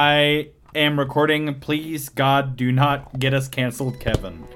I am recording. Please, God, do not get us canceled, Kevin.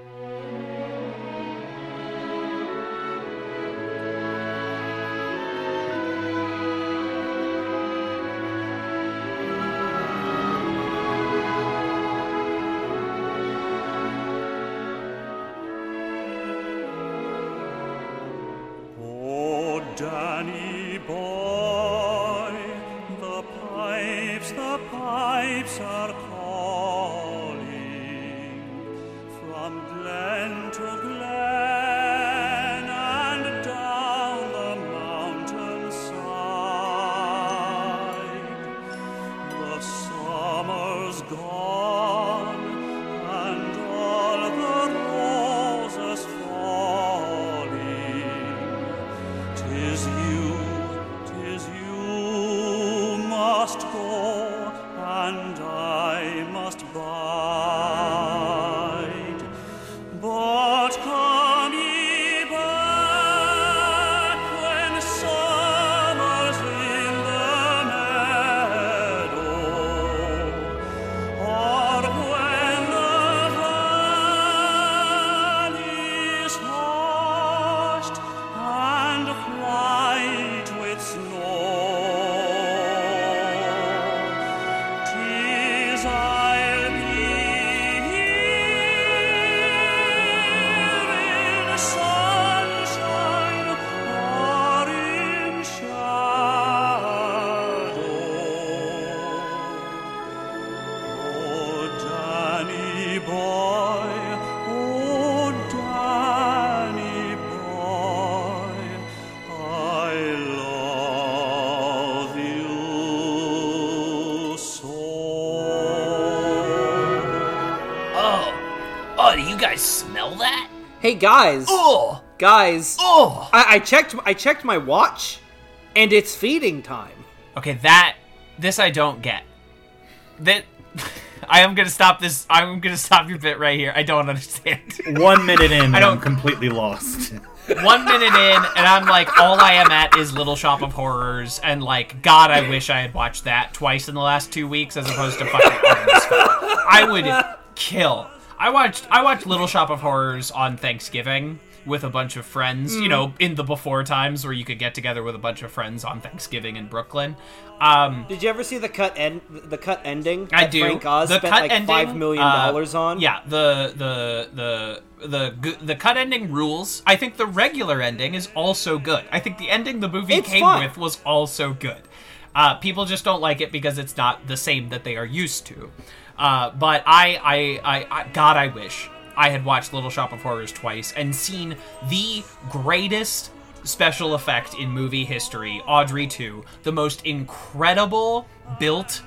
Guys, Oh, guys, oh. I, I checked. I checked my watch, and it's feeding time. Okay, that this I don't get. That I am gonna stop this. I'm gonna stop your bit right here. I don't understand. One minute in, I I don't- am completely lost. One minute in, and I'm like, all I am at is Little Shop of Horrors, and like, God, I wish I had watched that twice in the last two weeks as opposed to fucking I would kill. I watched I watched Little Shop of Horrors on Thanksgiving with a bunch of friends. You know, in the before times where you could get together with a bunch of friends on Thanksgiving in Brooklyn. Um, Did you ever see the cut end? The cut ending. I that do. Frank Oz the spent cut like ending, five million uh, dollars on. Yeah, the the the the the cut ending rules. I think the regular ending is also good. I think the ending the movie It's came fun. with was also good. Uh, people just don't like it because it's not the same that they are used to. Uh, but I, I, I, I, God, I wish I had watched Little Shop of Horrors twice and seen the greatest special effect in movie history, Audrey 2, the most incredible built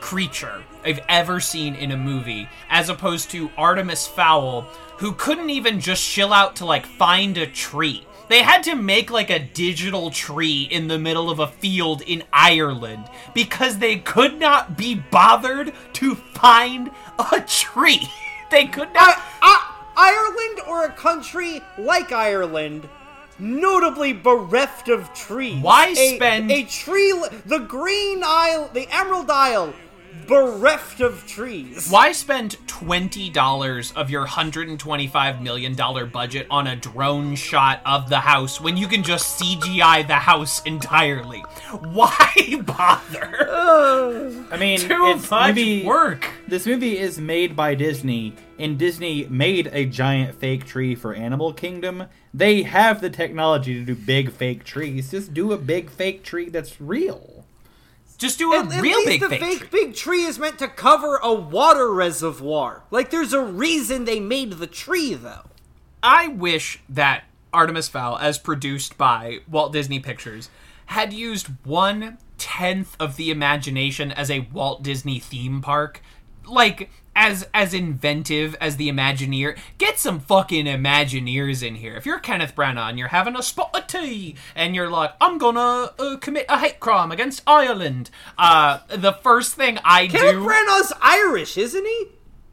creature I've ever seen in a movie, as opposed to Artemis Fowl, who couldn't even just chill out to like find a tree. They had to make like a digital tree in the middle of a field in Ireland because they could not be bothered to find a tree. They could not. I, Ireland or a country like Ireland, notably bereft of trees. Why A- spend- a tree? The Green Isle, the Emerald Isle, bereft of trees. Why spend $20 of your $125 million budget on a drone shot of the house when you can just CGI the house entirely? Why bother? I mean, Too it's much movie, work. This movie is made by Disney, and Disney made a giant fake tree for Animal Kingdom. They have the technology to do big fake trees. Just do a big fake tree that's real. Just do a At, at real least big the fake fake tree. big tree is meant to cover a water reservoir. Like, there's a reason they made the tree, though. I wish that Artemis Fowl, as produced by Walt Disney Pictures, had used one tenth of the imagination as a Walt Disney theme park. Like as as inventive as the Imagineer. Get some fucking Imagineers in here. If you're Kenneth Branagh and you're having a spot of tea and you're like, I'm gonna uh, commit a hate crime against Ireland, uh, the first thing I Kenneth do. Kenneth Branagh's Irish, isn't he?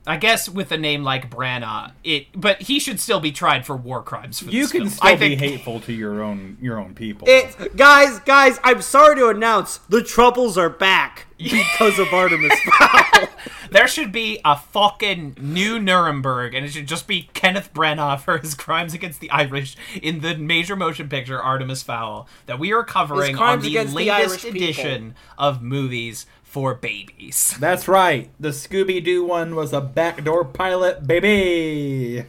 I guess with a name like Branagh, it but he should still be tried for war crimes for You this can film. still I be think, hateful to your own your own people. It, guys, guys, I'm sorry to announce the troubles are back because of Artemis Fowl. There should be a fucking new Nuremberg, and it should just be Kenneth Branagh for his crimes against the Irish in the major motion picture Artemis Fowl that we are covering on the against the latest people. edition of movies for babies. That's right. The Scooby Doo one was a backdoor pilot, baby.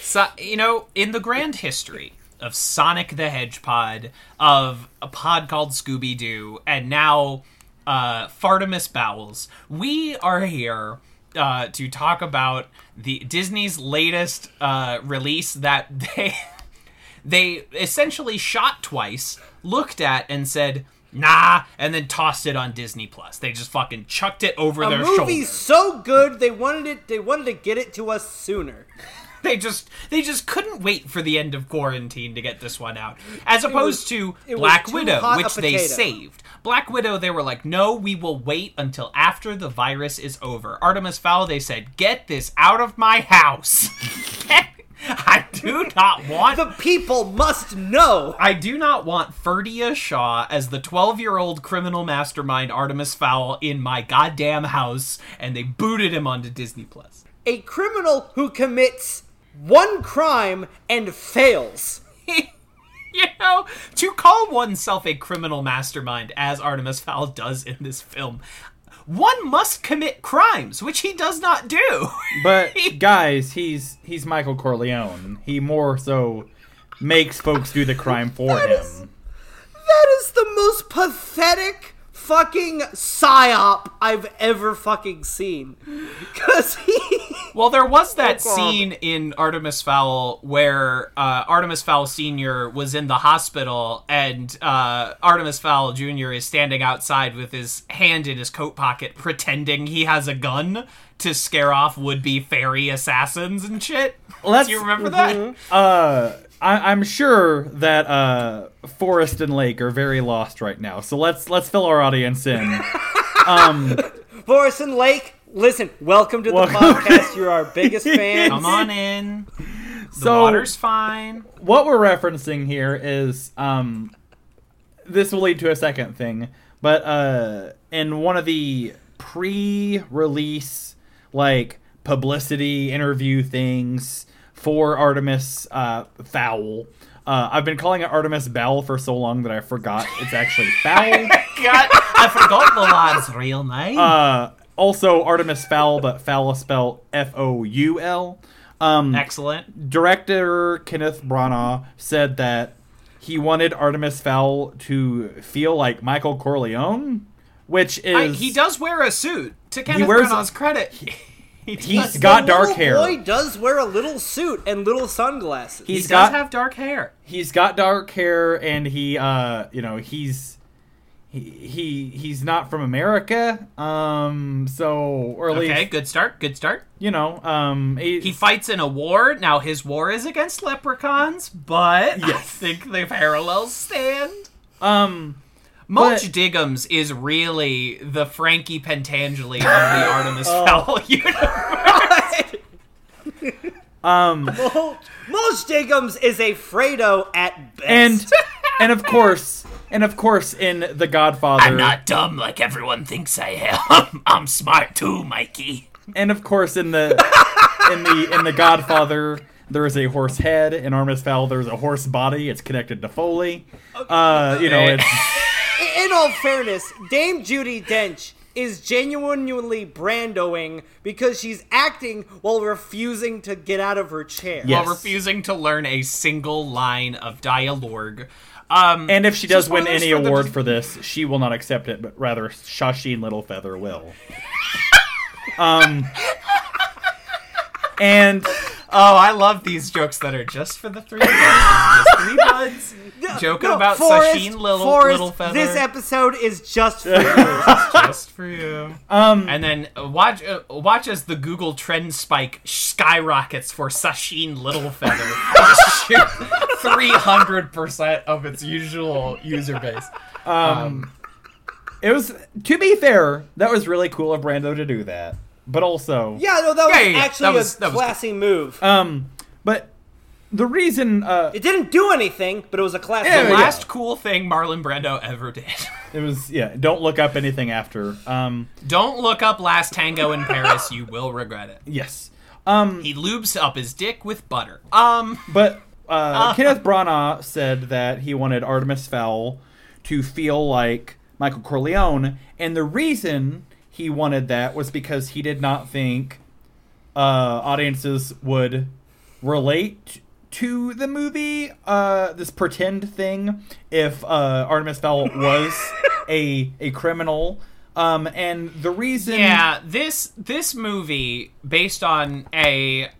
So, you know, in the grand history of Sonic the Hedgepod, of a pod called Scooby Doo, and now uh, Fartimus Bowels, we are here uh, to talk about the Disney's latest uh, release that they they essentially shot twice, looked at, and said. Nah, and then tossed it on Disney Plus. They just fucking chucked it over A their movie's shoulders. so good they wanted it. They wanted to get it to us sooner. they just they just couldn't wait for the end of quarantine to get this one out as opposed was- to black widow which they saved black widow they were like no we will wait until after the virus is over artemis fowl they said get this out of my house i do not want The people must know. I do not want Ferdia Shaw as the 12 year old criminal mastermind Artemis Fowl in my goddamn house, and they booted him onto Disney Plus. A criminal who commits one crime and fails. you know, to call oneself a criminal mastermind, as Artemis Fowl does in this film, one must commit crimes, which he does not do. But guys, he's he's Michael Corleone. He more so makes folks do the crime for him. is- That is the most pathetic fucking psyop I've ever fucking seen. Cause he well, there was that Oh, scene in Artemis Fowl where uh, Artemis Fowl Sr. was in the hospital and uh, Artemis Fowl Jr. is standing outside with his hand in his coat pocket pretending he has a gun to scare off would-be fairy assassins and shit. Let's- Do you remember that? Uh, I, I'm sure that uh, Forrest and Lake are very lost right now. So let's let's fill our audience in. Forest and Lake, listen, welcome to the Welcome. podcast. You're our biggest fan. Come on in. The So- water's fine. what we're referencing here is um this will lead to a second thing but uh in one of the pre-release like publicity interview things for artemis uh fowl uh, I've been calling it Artemis Bell for so long that I forgot it's actually Fowl. God, I forgot the lad's real name. Uh, also Artemis Fowl, but Fowl is spelled F O U L. Um, Excellent. director Kenneth Branagh said that he wanted Artemis Fowl to feel like Michael Corleone, which is I, he does wear a suit. To Kenneth Branagh's credit, he, He's does, got dark hair. boy does wear a little suit and little sunglasses. he He's does got have dark hair. he's got dark hair and he uh you know he's he, he he's not from America um so or at Okay, least good start. Good start. you know um he, He fights in a war. Now his war is against leprechauns, but I think the parallels stand. um Mulch But- Diggums is really the Frankie Pentangeli of the Artemis Fowl universe. um Mulch Diggums is a Fredo at best. and and of course and of course in The Godfather I'm not dumb like everyone thinks I am. I'm smart too, Mikey. and of course in the in the in the Godfather there is a horse head in Artemis Fowl there's a horse body it's connected to Foley uh you know it's in all fairness, Dame Judi Dench is genuinely brandoing because she's acting while refusing to get out of her chair. Yes. While refusing to learn a single line of dialogue. Um, And if she does win any for the- award for this, she will not accept it, but rather Sacheen Littlefeather will. um, and Oh, I love these jokes that are just for the three buds. Just joking No, about Forrest, Sacheen Little Forrest, Littlefeather. This episode is just for you. just for you. um, And then uh, watch uh, watch as the Google trend spike skyrockets for Sacheen Littlefeather. Three hundred percent of its usual user base. it was to be fair, that was really cool of Brando to do that. but also Yeah, no, that was Yeah, yeah, yeah. actually That was- a that was classy move. um, but the reason uh, it didn't do anything, but it was a classy Yeah, move. yeah. Last cool thing Marlon Brando ever did. it was yeah, don't look up anything after. Um, Don't look up Last Tango in Paris. You will regret it. yes. Um, He lubes up his dick with butter. Um, But uh, Kenneth Branagh said that he wanted Artemis Fowl to feel like Michael Corleone, and the reason he wanted that was because he did not think uh, audiences would relate to the movie, uh, this pretend thing, if uh, Artemis Fowl was a a criminal. Um, and the reason, yeah, this this movie based on a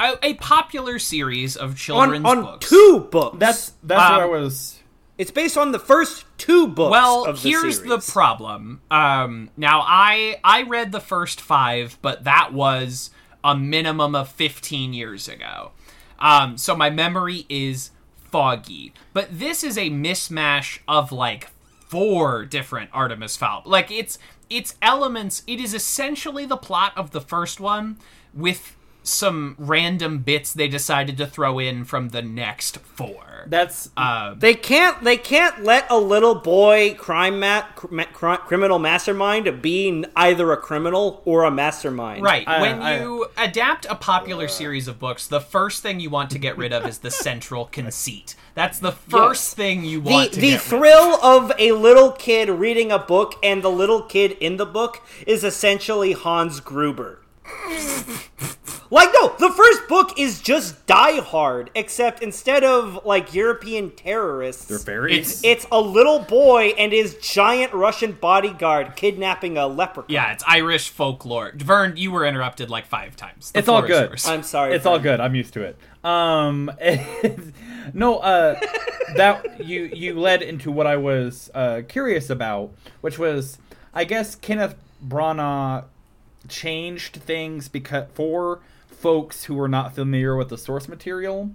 a, a popular series of children's on, on books. two books. that's that's Um, what I was. it's based on the first two books. Well, of the here's the problem. Um, now I I read the first five, but that was a minimum of 15 years ago. Um, so my memory is foggy. But this is a mismatch of like four different Artemis Fowl. Like it's it's elements. It is essentially the plot of the first one with some random bits they decided to throw in from the next four. That's Um, They can't. They can't let a little boy crime mat, cr- criminal mastermind be either a criminal or a mastermind. Right. I- when I- you adapt a popular series of books, the first thing you want to get rid of is the central conceit. That's the first Yes. thing you The want to the get rid thrill of a little kid reading a book and the little kid in the book is essentially Hans Gruber. Like no, the first book is just Die Hard, except instead of like European terrorists, they're fairies. it's a little boy and his giant Russian bodyguard kidnapping a leprechaun. Yeah, it's Irish folklore. Vern, you were interrupted like five times. The It's all good. I'm sorry. it's all good. I'm used to it. Um, no, uh, that you you led into what I was uh, curious about, which was, I guess Kenneth Branagh changed things because for folks who are not familiar with the source material.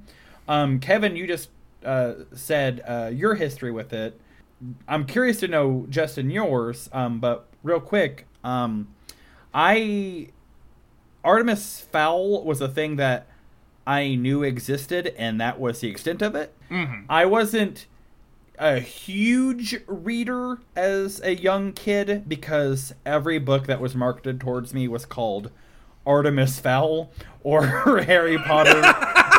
Um, Kevin, you just uh, said uh, your history with it. I'm curious to know, Justin, yours. Um, but real quick, um, I Artemis Fowl was a thing that I knew existed, and that was the extent of it. Mhm. I wasn't a huge reader as a young kid because every book that was marketed towards me was called Artemis Fowl or Harry Potter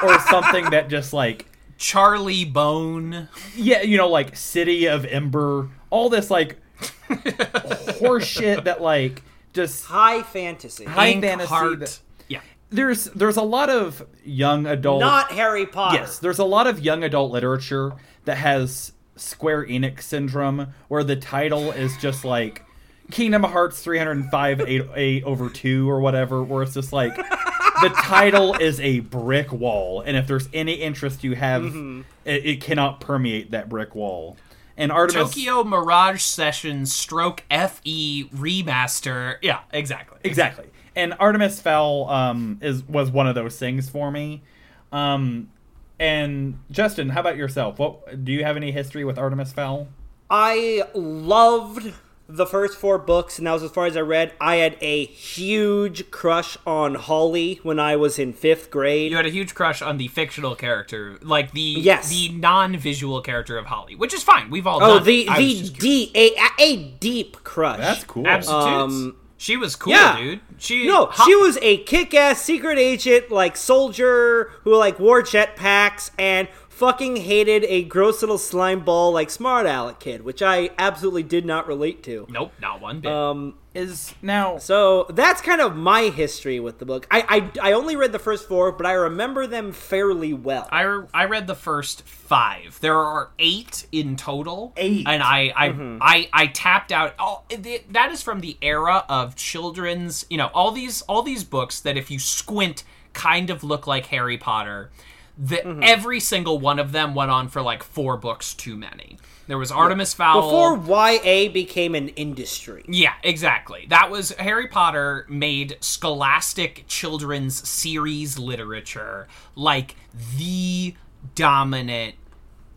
or something that just like Charlie Bone. yeah, you know, like City of Ember, all this like horseshit that like just High fantasy, High Ink fantasy Heart. that- Yeah. there's there's a lot of young adult not Harry Potter. Yes, there's a lot of young adult literature that has Square Enix syndrome, where the title is just like Kingdom Hearts 305 8, 8 over 2 or whatever, where it's just like the title is a brick wall, and if there's any interest you have, it, it cannot permeate that brick wall. And Artemis, Tokyo Mirage Sessions stroke FE remaster. Yeah, exactly. exactly, and Artemis Fowl um, is was one of those things for me. Um, and Justin, how about yourself? What do you have any history with Artemis Fowl? I loved the first four books, and that was as far as I read. I had a huge crush on Holly when I was in fifth grade. You had a huge crush on the fictional character, like the Yes. the non-visual character of Holly, which is fine. We've all oh, done. the it. The just deep a, a deep crush. That's cool. Absolutely. Um, she was cool, yeah. dude. She No, Ho- she was a kick-ass secret agent, like soldier who like wore jetpacks and fucking hated a gross little slime ball like smart aleck kid, which I absolutely did not relate to. Nope, not one bit. Um, Is now So that's kind of my history with the book. I, I, I only read the first four, but I remember them fairly well. I, re- I read the first five. There are eight in total. Eight. and I I, Mm-hmm. I I tapped out. Oh, the, that is from the era of children's. You know, all these all these books that if you squint, kind of look like Harry Potter. The, Mm-hmm. Every single one of them went on for like four books too many. There was Artemis Fowl Before YA became an industry. Yeah, exactly. That was Harry Potter made scholastic children's series literature like the dominant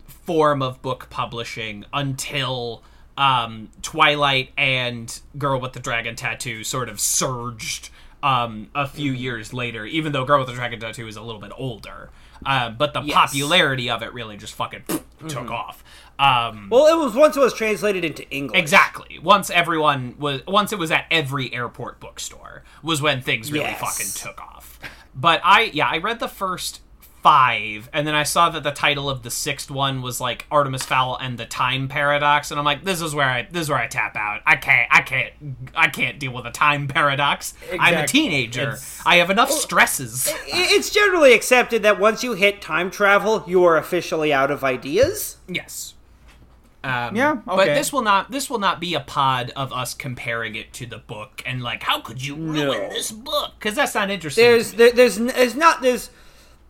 form of book publishing until um, Twilight and Girl with the Dragon Tattoo sort of surged um, a few years later, even though Girl with the Dragon Tattoo is a little bit older. Uh, but the Yes. popularity of it really just fucking took off. Um, Well, it was once it was translated into English. Exactly. Once everyone was, once it was at every airport bookstore, was when things really Yes. fucking took off. But I, yeah, I read the first five, and then I saw that the title of the sixth one was like Artemis Fowl and the Time Paradox, and I'm like, this is where I, this is where I tap out. I can't, I can't, I can't deal with a time paradox. I'm a teenager. It's- I have enough stresses. It's generally accepted that once you hit time travel, you are officially out of ideas. Yes. Um, Yeah, But this will not this will not be a pod of us comparing it to the book and like how could you ruin No. this book because that's not interesting. There's there, there's there's not there's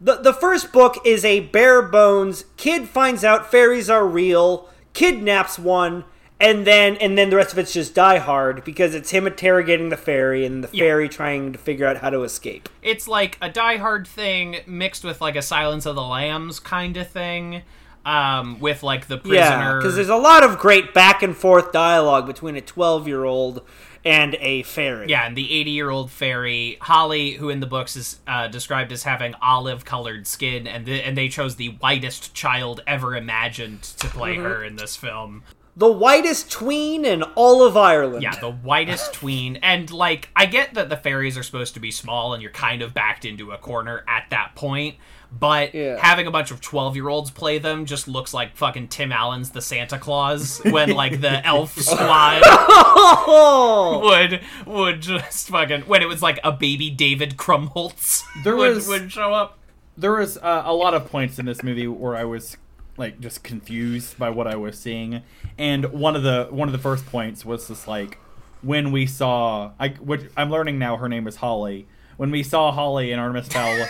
the the first book is a bare bones kid finds out fairies are real, kidnaps one, and then and then the rest of it's just Die Hard because it's him interrogating the fairy and the fairy trying to figure out how to escape. it's like a Die Hard thing mixed with like a Silence of the Lambs kind of thing, um, with like the Yeah, prisoner. because there's a lot of great back and forth dialogue between a 12 year old and a fairy. yeah, and the 80 year old fairy Holly, who in the books is uh, described as having olive colored skin, and the, and they chose the whitest child ever imagined to play Mm-hmm. her in this film. the whitest tween in all of Ireland. Yeah, the whitest tween. And, like, I get that the fairies are supposed to be small and you're kind of backed into a corner at that point. But Yeah. having a bunch of 12 year olds play them just looks like fucking Tim Allen's The Santa Claus when, like, the elf squad Oh, would would just fucking. When it was like a baby David Krumholtz There would, was- would show up. there was uh, a lot of points in this movie where I was like just confused by what I was seeing, and one of the one of the first points was just like when we saw I which I'm learning now her name is Holly. When we saw Holly and Artemis Fowl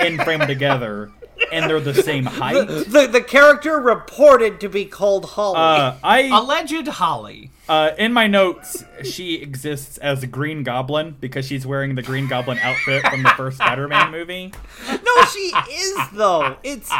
in frame together, and they're the same height. the the character reported to be called Holly. Uh, I Alleged Holly. uh, in my notes she exists as a Green Goblin because she's wearing the Green Goblin outfit from the first Spider-Man movie. no, she is though. It's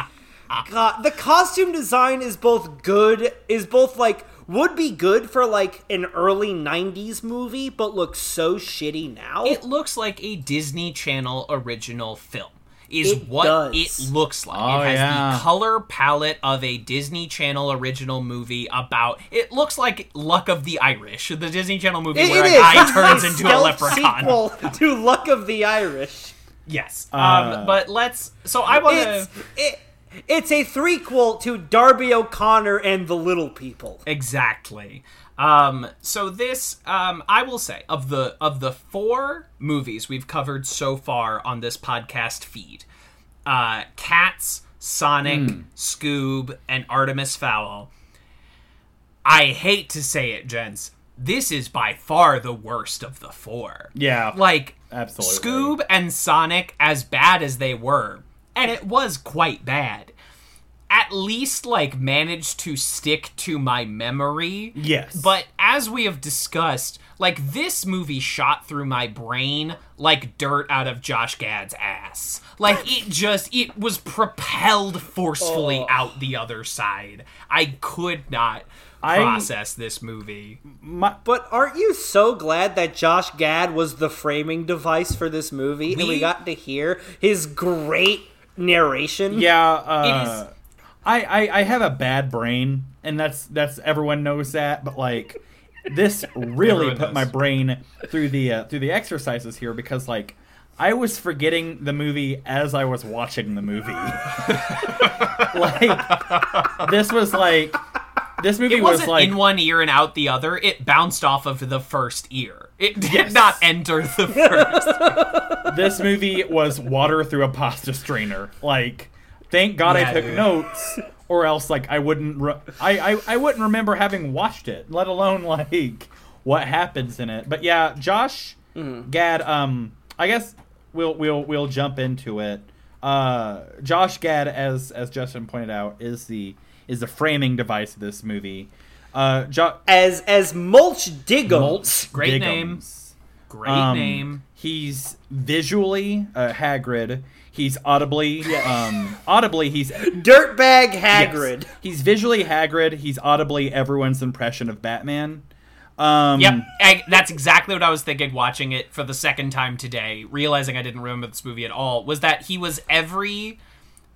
God. The costume design is both good. Is both like would be good for like an early '90s movie, but looks so shitty now. It looks like a Disney Channel original film. Is It what does. it looks like. Oh, it has yeah. the color palette of a Disney Channel original movie about. It looks like Luck of the Irish, the Disney Channel movie It- where it a is. guy It's turns into a leprechaun. Sequel to Luck of the Irish. Yes. Uh, um, but let's. So I want It's to. it, it's a threequel to Darby O'Connor and the Little People. Exactly. Um, so this, um, I will say, of the of the four movies we've covered so far on this podcast feed, uh, Cats, Sonic, Scoob, and Artemis Fowl. I hate to say it, gents. This is by far the worst of the four. Yeah, Like Absolutely. Scoob and Sonic, as bad as they were, and it was quite bad. At least like managed to stick to my memory. Yes. But as we have discussed, like this movie shot through my brain like dirt out of Josh Gad's ass. Like it just it was propelled forcefully out the other side. I could not I- process this movie. my, But aren't you so glad that Josh Gad was the framing device for this movie and we We- got to hear his great narration? Yeah, uh, is- I, I I have a bad brain, and that's that's everyone knows that. But like, this really put my brain through the uh, through the exercises here because like I was forgetting the movie as I was watching the movie. like this was like this movie It was wasn't like in one ear and out the other. It bounced off of the first ear. It did Yes. not enter the first. this movie was water through a pasta strainer. Like, thank God Yeah, I took dude. notes, or else like I wouldn't. Re- I, I I wouldn't remember having watched it, let alone like what happens in it. But yeah, Josh Gad. Um, I guess we'll we'll we'll jump into it. Uh, Josh Gad, as as Justin pointed out, is the is the framing device of this movie. Uh, jo- As as Mulch Diggums. Great name. Great Um, name. He's visually uh, Hagrid. He's audibly um audibly he's Dirtbag Hagrid. yes. He's visually Hagrid. He's audibly everyone's impression of Batman. Um, Yep, I, that's exactly what I was thinking watching it for the second time today, realizing I didn't remember this movie at all. Was that he was every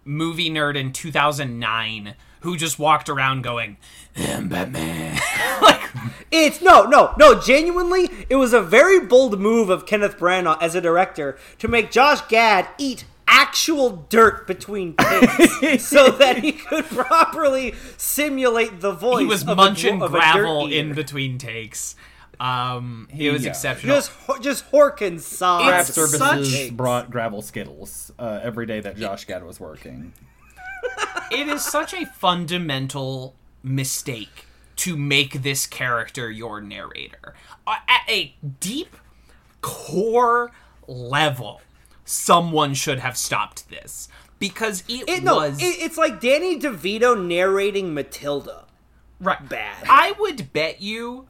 movie nerd in 2009 who just walked around going, "I'm Batman." like, It's no, no, no. Genuinely, it was a very bold move of Kenneth Branagh as a director to make Josh Gad eat actual dirt between takes so that he could properly simulate the voice. he was of munching dro- of a gravel in between takes. Um, it was Yeah. exceptional. just ho- just Horkin sobs. Craft Services such- brought gravel skittles uh, every day that Josh Gad was working. it is such a fundamental mistake to make this character your narrator. Uh, At a deep core level, someone should have stopped this because it, It, no, was it, it's like Danny DeVito narrating Matilda. right. bad. I would bet you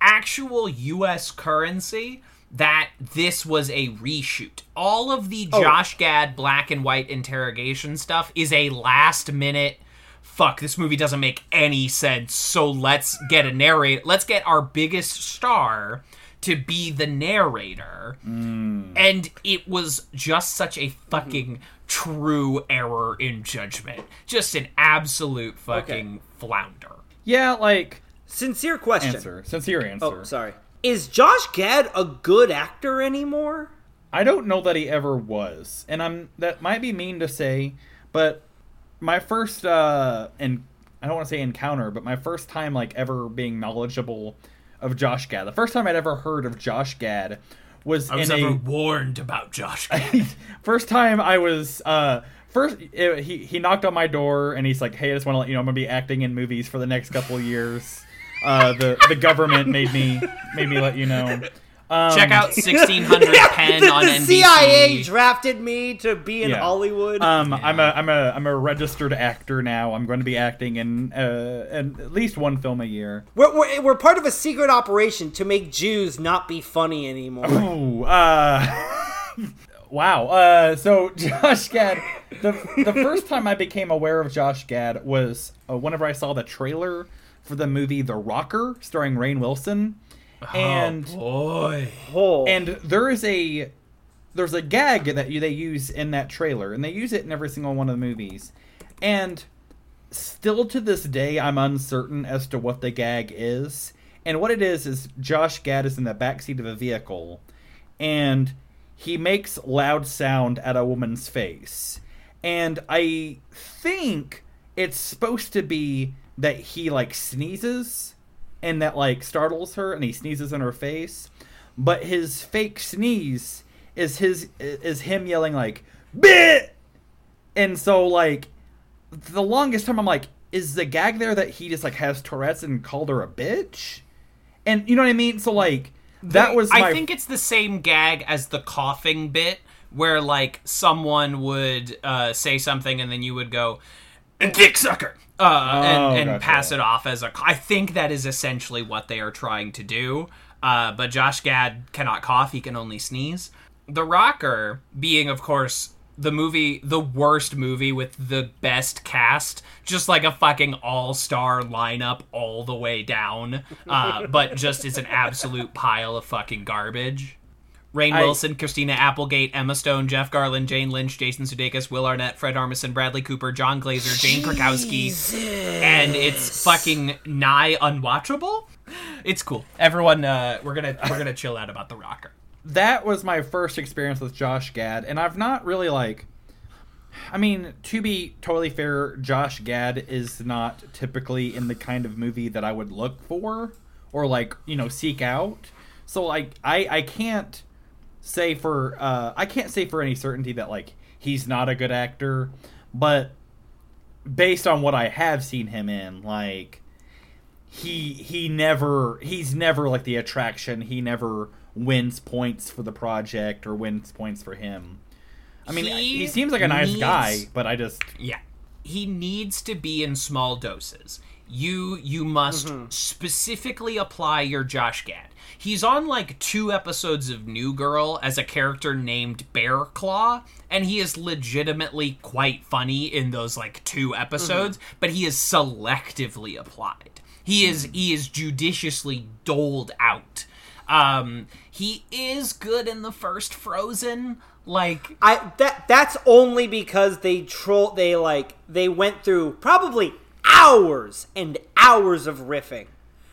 actual U.S. currency that this was a reshoot. All of the Oh. Josh Gad black and white interrogation stuff is a last minute. Fuck, this movie doesn't make any sense. So let's get a narrator. Let's get our biggest star to be the narrator. And it was just such a fucking true error in judgment. Just an absolute fucking flounder. Yeah, like Sincere question. answer, sincere answer. Oh, sorry. Is Josh Gad a good actor anymore? I don't know that he ever was, and I'm that might be mean to say, but my first uh and I don't want to say encounter, but my first time like ever being knowledgeable of Josh Gad, the first time I'd ever heard of Josh Gad was, I was in ever a warned about Josh. Gad. first time I was uh first it, he he knocked on my door and he's like, "Hey, I just want to let you know I'm gonna be acting in movies for the next couple years." Uh, the the government made me made me let you know. Um, Check out 1600 Penn the, on the NBC. CIA drafted me to be in Yeah. Hollywood. Um, I'm a I'm a I'm a registered actor now. I'm going to be acting in uh in at least one film a year. we're, we're, we're part of a secret operation to make Jews not be funny anymore. Ooh, uh, wow. Uh, so Josh Gad, the the first time I became aware of Josh Gad was uh, whenever I saw the trailer for the movie The Rocker, starring Rainn Wilson, Oh, and Boy. Oh. and there is a there's a gag that you, they use in that trailer and they use it in every single one of the movies and still to this day i'm uncertain as to what the gag is and what it is is josh gad is in the backseat of a vehicle and he makes loud sound at a woman's face and i think it's supposed to be that he like sneezes and that like startles her and he sneezes in her face. But his fake sneeze is his is him yelling like bit! And so like the longest time i'm like is the gag there that he just like has tourette's and called her a bitch? And you know what i mean? So like that was my I think it's the same gag as the coughing bit, where like someone would uh, say something and then you would go, "Dick sucker," uh, and, Oh, and gotcha. pass it off as a. I think that is essentially what they are trying to do. Uh, but Josh Gad cannot cough; he can only sneeze. The Rocker, being of course the movie, the worst movie with the best cast, just like a fucking all-star lineup all the way down, uh, but just is an absolute pile of fucking garbage. Rainn I- Wilson, Christina Applegate, Emma Stone, Jeff Garlin, Jane Lynch, Jason Sudeikis, Will Arnett, Fred Armisen, Bradley Cooper, Jon Glaser, Jane Krakowski, and it's fucking nigh unwatchable. It's cool. Everyone, uh, we're gonna we're gonna chill out about the Rocker. that was my first experience with Josh Gad, and I've not really like. I mean, to be totally fair, Josh Gad is not typically in the kind of movie that I would look for or like you know seek out. So like I I can't say for uh I can't say for any certainty that like he's not a good actor, but based on what I have seen him in, like he he never he's never like the attraction. He never wins points for the project or wins points for him. I mean, He he, seems like a nice needs- guy, but I just Yeah. He needs to be in small doses. You you must specifically apply your Josh Gad. He's on like two episodes of New Girl as a character named Bear Claw, and he is legitimately quite funny in those like two episodes, but he is selectively applied. He is he is judiciously doled out. Um, he is good in the first Frozen. Like I that that's only because they troll they like they went through probably hours and hours of riffing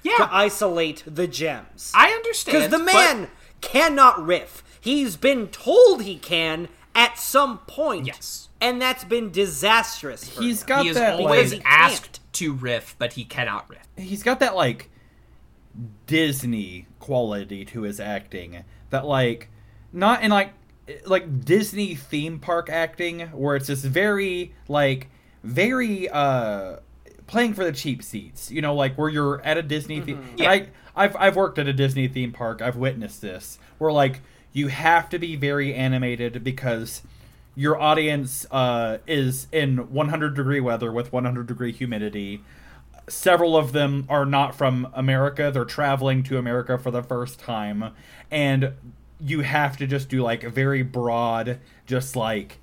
yeah, to isolate the gems. I understand Because the but- man cannot riff. He's been told he can at some point. Yes. And that's been disastrous. For He's him. got he is that always like, he can't. asked to riff, but he cannot riff. he's got that like Disney quality to his acting that like not in like like Disney theme park acting where it's just very like very uh playing for the cheap seats you know like where you're at a Disney theme Yeah. I I've I've worked at a Disney theme park I've witnessed this where like you have to be very animated because your audience uh, is in 100 degree weather with 100 degree humidity several of them are not from America. They're traveling to America for the first time. And you have to just do like very broad, just like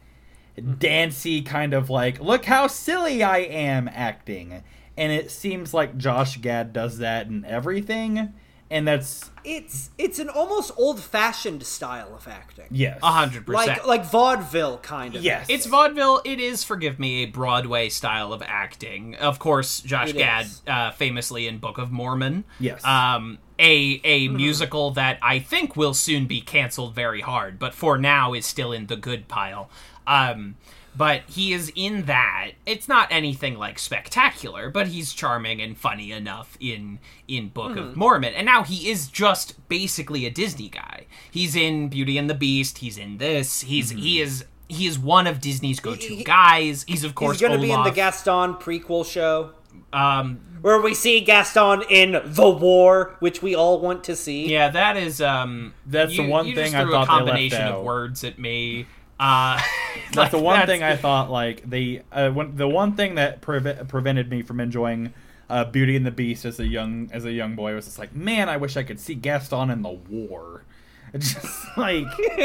dancey kind of like, look how silly I am acting. And it seems like Josh Gad does that in everything. And that's, it's it's an almost old fashioned style of acting. yes. A hundred percent. Like like vaudeville kind of. Yes. It's vaudeville. It is, forgive me, a Broadway style of acting. Of course, Josh It Gad, is. uh, famously in Book of Mormon. Yes. Um, a a musical that I think will soon be canceled very hard, but for now is still in the good pile. Um, but he is in that. It's not anything like spectacular, but he's charming and funny enough in in Book of Mormon. And now he is just basically a Disney guy. He's in Beauty and the Beast. He's in this. He's he is he is one of Disney's go-to He- guys. He's of course He's going to be in the Gaston prequel show um, where we see Gaston in The War, which we all want to see. Yeah, that is. Um, That's the one you thing just I thought a they left combination of words at me. Uh, That's like, the one thing I thought like the uh, when, the one thing that preve- prevented me from enjoying uh, Beauty and the Beast as a young as a young boy was just like, man, I wish I could see Gaston in the war. Just like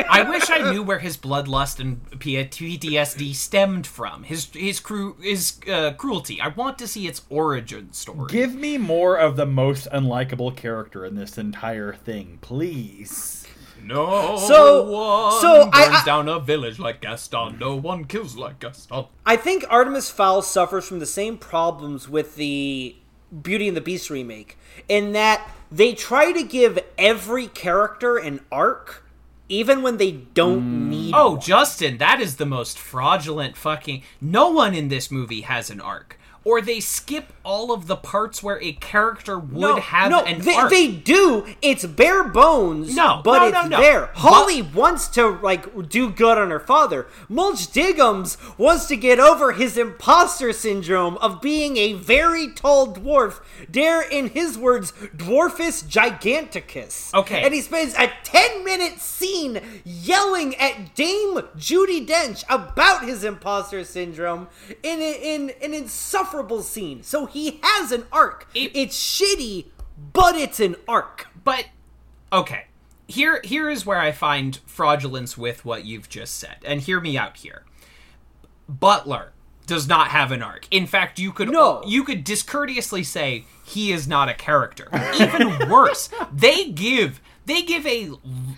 I wish I knew where his bloodlust and PTSD stemmed from. His his cru- his uh, cruelty. I want to see its origin story. give me more of the most unlikable character in this entire thing, please. No So- one so burns I- down a village like Gaston. No one kills like Gaston. I think Artemis Fowl suffers from the same problems with the Beauty and the Beast remake, in that they try to give every character an arc, even when they don't mm. need. Oh, one. Justin, that is the most fraudulent fucking. No one in this movie has an arc. Or they skip all of the parts where a character would no, have no, an they, arc. they do. It's bare bones. No, but no, it's no, no. there. But- Holly wants to like do good on her father. Mulch Diggums wants to get over his imposter syndrome of being a very tall dwarf. Dare, in his words, dwarfus giganticus. Okay. and he spends a ten-minute scene yelling at Dame Judi Dench about his imposter syndrome in a, in an insufferable scene. So he has an arc. It- it's shitty, but it's an arc. But okay, here here is where I find fraudulence with what you've just said, and hear me out here. Butler does not have an arc. In fact, you could No. you could discourteously say he is not a character. Even worse, they give they give a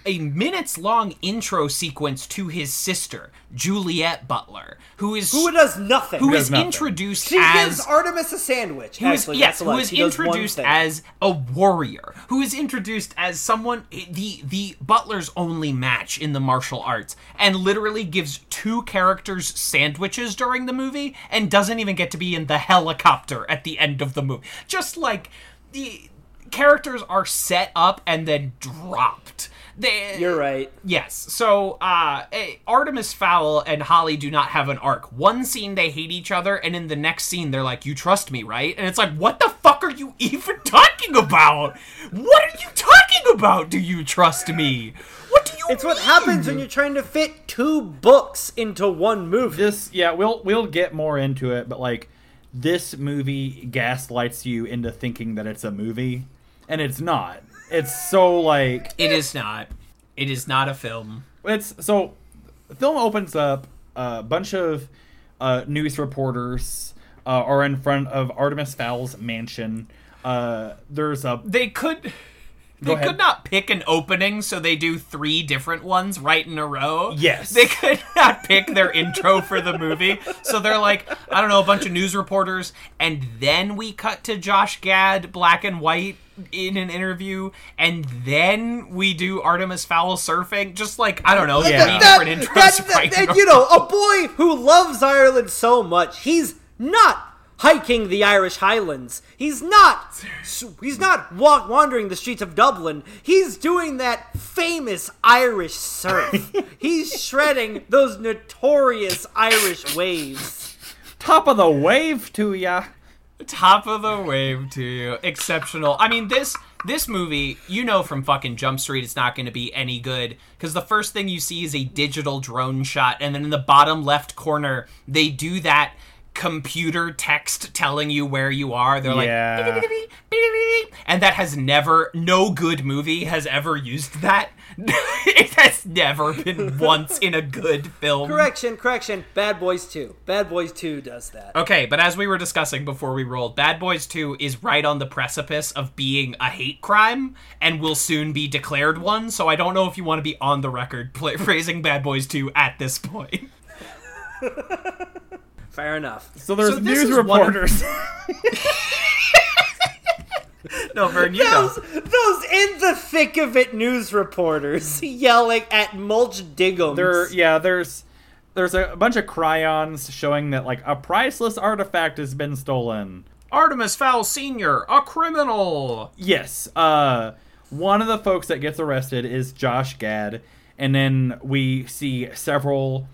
a minutes long intro sequence to his sister Juliet Butler, who is Who does nothing. who does is nothing. introduced she as gives Artemis a sandwich. who is Actually, yes, that's a who lie. is She does one introduced as a warrior, who is introduced as someone the the butler's only match in the martial arts, and literally gives two characters sandwiches during the movie, and doesn't even get to be in the helicopter at the end of the movie. Just like the characters are set up and then dropped. They, You're right. Yes. So, uh, eh, Artemis Fowl and Holly do not have an arc. One scene they hate each other, and in the next scene they're like, "You trust me, right?" And it's like, "What the fuck are you even talking about? What are you talking about? Do you trust me? What do you?" It's what happens when you're trying to fit two books into one movie. This yeah, we'll we'll get more into it, but like this movie gaslights you into thinking that it's a movie, and it's not. It's so like It is not. It is not a film. it's so the film opens up a bunch of uh, news reporters uh, are in front of Artemis Fowl's mansion. uh, there's a They could. They ahead. could not pick an opening, so they do three different ones right in a row. Yes. They could not pick their intro for the movie. So they're like, I don't know, a bunch of news reporters, and then we cut to Josh Gad, black and white, in an interview, and then we do Artemis Fowl surfing. Just like, I don't know, Yeah. three That- different intros. that- right that- you know, a boy who loves Ireland so much, he's not hiking the Irish Highlands. He's not. He's not walk, wandering the streets of Dublin. He's doing that famous Irish surf. he's shredding those notorious Irish waves. top of the wave to ya. top of the wave to you. Exceptional. I mean, this this movie, you know from fucking Jump Street, it's not going to be any good because the first thing you see is a digital drone shot, and then in the bottom left corner, they do that computer text telling you where you are. They're like, Yeah. and that has never, no good movie has ever used that. it has never been once in a good film. Correction, correction. Bad Boys 2. Bad Boys 2 does that. Okay, but as we were discussing before we rolled, Bad Boys 2 is right on the precipice of being a hate crime and will soon be declared one, so I don't know if you want to be on the record pla praising Bad Boys 2 at this point. Fair enough. So there's So news is of- reporters. No, Vern, you Those, know. those in the thick of it news reporters yelling at Mulch Diggums. there, yeah, there's there's a bunch of chyrons showing that like a priceless artifact has been stolen. Artemis Fowl Sr., a criminal! Yes. Uh, one of the folks that gets arrested is Josh Gad, and then we see several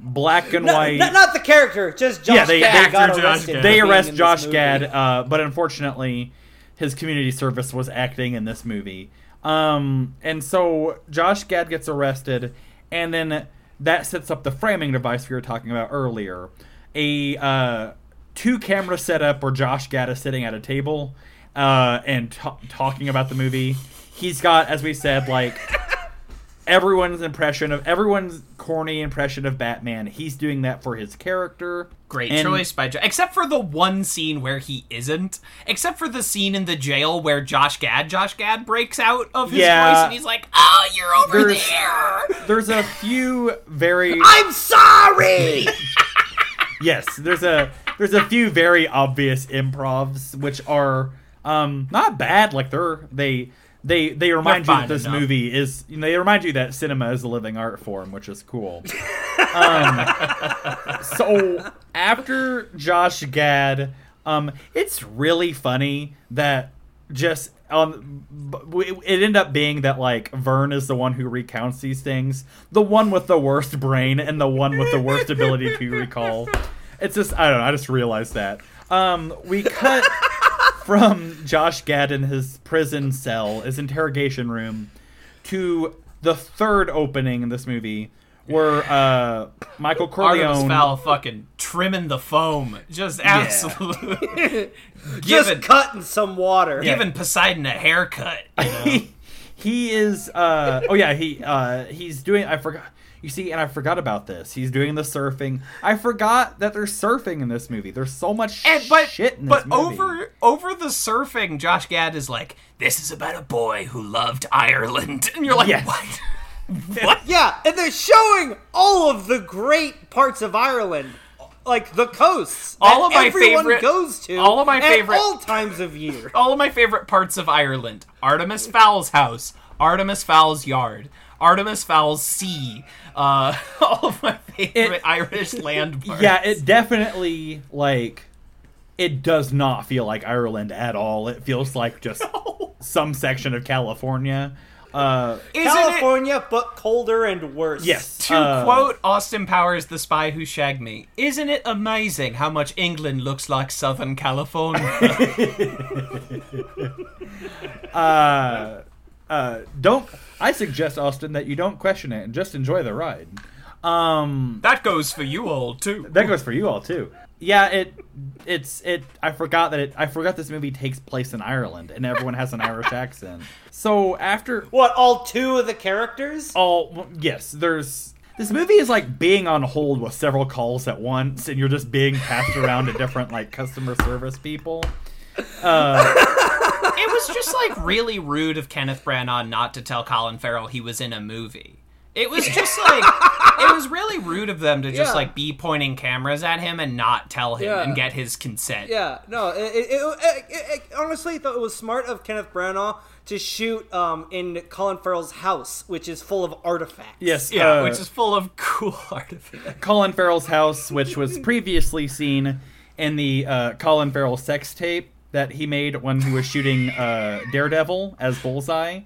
black and No, white. not, not the character, just Josh Yeah, they- Gad they- got arrested. Gad. they arrest Josh. Gad, uh, but unfortunately, his community service was acting in this movie. Um, and so Josh Gad gets arrested, and then that sets up the framing device we were talking about earlier. A uh, two camera setup where Josh Gad is sitting at a table uh, and ta- talking about the movie. He's got, as we said, like everyone's impression of everyone's corny impression of Batman. He's doing that for his character. Great And- choice by Josh. Except for the one scene where he isn't. Except for the scene in the jail where Josh Gad, Josh Gad breaks out of his Yeah. voice and he's like, "Oh, you're over There's- there." There's a few very I'm sorry. yes. There's a there's a few very obvious improvs which are um not bad. Like they're they they they remind you that this enough. movie is you know they remind you that cinema is a living art form, which is cool. um, so after Josh Gad, um, it's really funny that just um, it ended up being that like Vern is the one who recounts these things, the one with the worst brain and the one with the worst ability to recall. It's just I don't know. I just realized that. Um, we cut from Josh Gad in his prison cell, his interrogation room, to the third opening in this movie, where uh, Michael Artemis Corleone. Fowl fucking trimming the foam. Just absolutely just giving, cutting some water. giving Poseidon a haircut. You know? he, he is uh oh yeah he uh he's doing i forgot you see and i forgot about this he's doing the surfing i forgot that there's surfing in this movie there's so much And but shit in this but movie. over over the surfing, Josh Gad is like, "This is about a boy who loved Ireland," and you're like, Yes. "What? what?" Yeah, and they're showing all of the great parts of Ireland, like the coasts. All that of my everyone favorite- goes to. all of my favorite- all times of year. All of my favorite parts of Ireland: Artemis Fowl's house, Artemis Fowl's yard, Artemis Fowl's sea. Uh, all of my favorite It- Irish landmarks. yeah it definitely like it does not feel like ireland at all it feels like just some section of california uh Isn't it- California, but colder and worse. yes To uh, quote Austin Powers, the spy who shagged me, isn't it amazing how much England looks like Southern California? uh, uh, don't. I suggest Austin that you don't question it and just enjoy the ride. Um, that goes for you all too. that goes for you all too. Yeah, it, it's it. I forgot that it. I forgot this movie takes place in Ireland and everyone has an Irish accent. So after What? All two of the characters? all, well, yes, there's. This movie is like being on hold with several calls at once, and you're just being passed around to different like customer service people. Uh, was just like really rude of Kenneth Branagh not to tell Colin Farrell he was in a movie. It was just like it was really rude of them to just Yeah. like be pointing cameras at him and not tell him Yeah. and get his consent. Yeah, no. It, it, it, it, it, honestly, thought it was smart of Kenneth Branagh to shoot um, in Colin Farrell's house, which is full of artifacts. Yes, Yeah, uh, which is full of cool artifacts. Colin Farrell's house, which was previously seen in the uh, Colin Farrell sex tape that he made when he was shooting uh, Daredevil as Bullseye.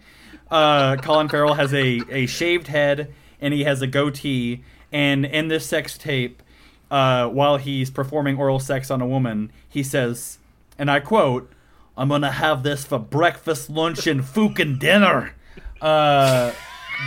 Uh, Colin Farrell has a, a shaved head and he has a goatee. And in this sex tape, uh, while he's performing oral sex on a woman, he says, and I quote, I'm going to have this for breakfast, lunch, and fucking dinner. Uh,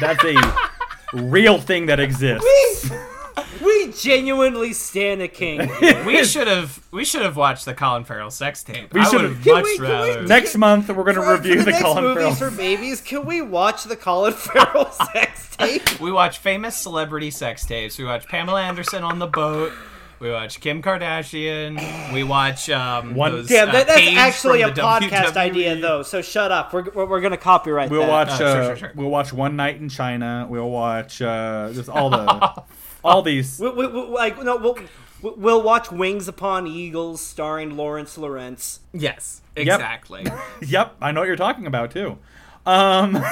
that's a real thing that exists. We genuinely stand a king. We should have we should have watched the Colin Farrell sex tape. We should have- have much we- can we- rather. Next month, we're going to review for the, next Colin movies Farrell. for babies. Can we watch the Colin Farrell sex tape? We watch famous celebrity sex tapes. We watch Pamela Anderson on the boat. We watch Kim Kardashian. We watch um, One- those, Damn, uh, that, that's Paige actually a podcast WWE. idea, though. So shut up. We're, we're, we're gonna copyright We'll that. watch. Oh, Uh, sure, sure, sure. We'll watch One Night in China. We'll watch uh, just all the, all these. We, we, we, like no, we'll, we'll watch Wings Upon Eagles, starring Lawrence Lawrence. Yes, exactly. Yep, I know what you're talking about too. Um,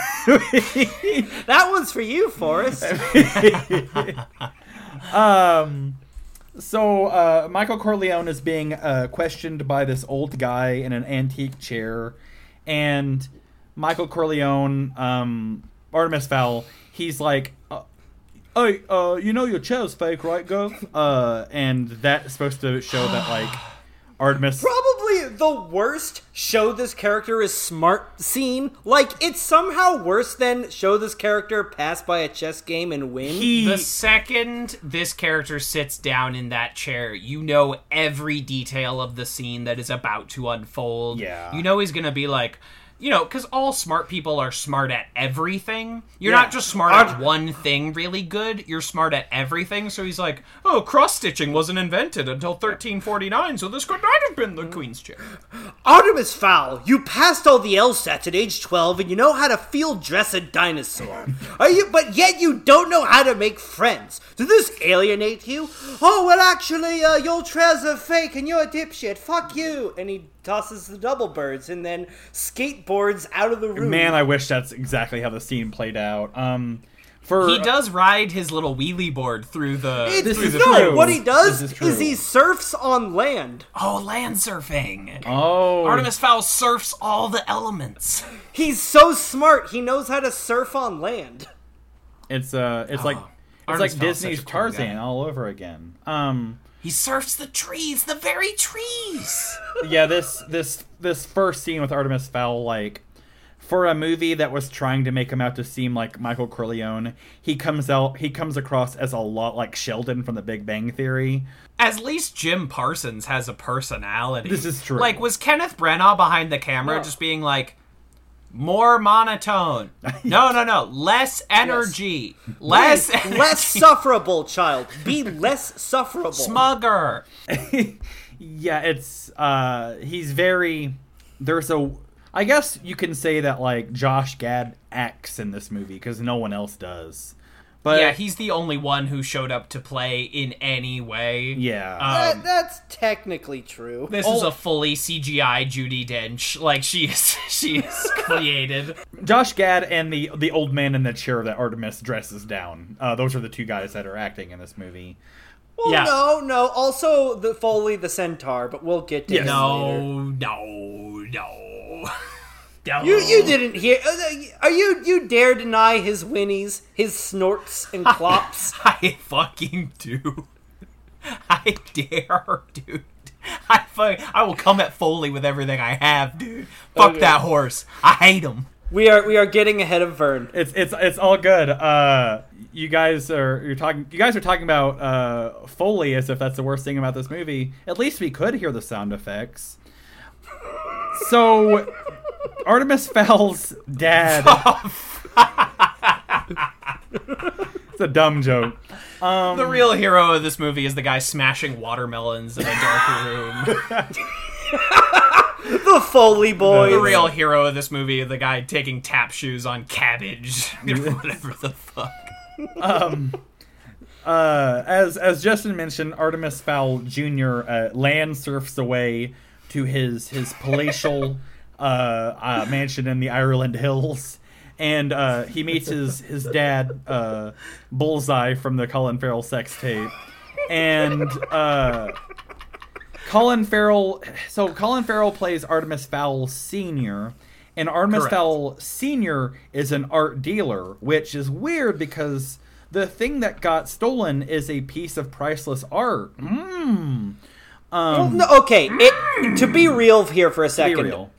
That one's for you, Forrest. um, so uh, Michael Corleone is being uh, questioned by this old guy in an antique chair, and Michael Corleone, um, Artemis Fowl, he's like, uh, "Hey, uh, you know your chair's fake, right, Gov?" Uh, and that's supposed to show that like Artemis. Probably the worst show this character is smart scene. Like it's somehow worse than show this character pass by a chess game and win. He, The second this character sits down in that chair, you know every detail of the scene that is about to unfold. Yeah. You know he's going to be like, you know, because all smart people are smart at everything. You're Yeah. not just smart at one thing really good, you're smart at everything. So he's like, oh, cross stitching wasn't invented until 1349, so this could not have been the Queen's chair. Artemis Fowl, you passed all the LSATs at age 12 and you know how to field dress a dinosaur. Are you but yet you don't know how to make friends. Does this alienate you? Oh, well actually uh, your trails are fake and you're a dipshit. Fuck you. And he tosses the double birds and then skateboards out of the room. man, I wish that's exactly how the scene played out. Um, for He does ride his little wheelie board through the. It's, This through is the no, true. what he does is is, he surfs on land. Oh, land surfing. Oh, Artemis Fowl surfs all the elements. He's so smart. He knows how to surf on land. It's uh, it's like it's Artemis like Fowl Disney's a cool Tarzan guy. all over again. Um, He surfs the trees, the very trees. yeah, this this this first scene with Artemis Fowl, like for a movie that was trying to make him out to seem like Michael Corleone, he comes out he comes across as a lot like Sheldon from The Big Bang Theory. At least Jim Parsons has a personality. This is true. Like, was Kenneth Branagh behind the camera No. just being like, more monotone? No, no, no. Less energy. Less, less energy. sufferable, child. Be less sufferable. smugger. yeah, it's uh he's very there's a I guess you can say that like Josh Gad acts in this movie because no one else does. But yeah, he's the only one who showed up to play in any way. yeah. That- Um, that's technically true. this is a fully CGI Judi Dench. Like she is, she is created. Josh Gad and the the old man in the chair that Artemis dresses down. Uh, those are the two guys that are acting in this movie. Well, Yeah. no, no. Also, the Foaly the centaur, but we'll get to Yes. him later. No, no, no. no. You you didn't hear? uh, Are you you dare deny his whinnies, his snorts and clops? I fucking do. I dare, dude. I fuck, I will come at Foaly with everything I have, dude. Fuck Okay. that horse. I hate him. we are we are getting ahead of Vern. It's it's it's all good. Uh, you guys are you're talking. You guys are talking about uh, Foley as if that's the worst thing about this movie. At least we could hear the sound effects. So, Artemis Fowl's dad. it's a dumb joke. Um, The real hero of this movie is the guy smashing watermelons in a dark room. The the Foley boy. The real hero of this movie, the guy taking tap shoes on cabbage, whatever the fuck. Uh, as as Justin mentioned, Artemis Fowl Jr. Uh, land surfs away to his his palatial uh, uh, mansion in the Ireland Hills, and uh, he meets his his dad, uh, Bullseye from the Colin Farrell sex tape, and uh, Colin Farrell. So Colin Farrell plays Artemis Fowl Senior. And Artemis Correct. Fowl Senior is an art dealer, which is weird because the thing that got stolen is a piece of priceless art. Mm. Well, no, okay, it, to be real here for a Be second.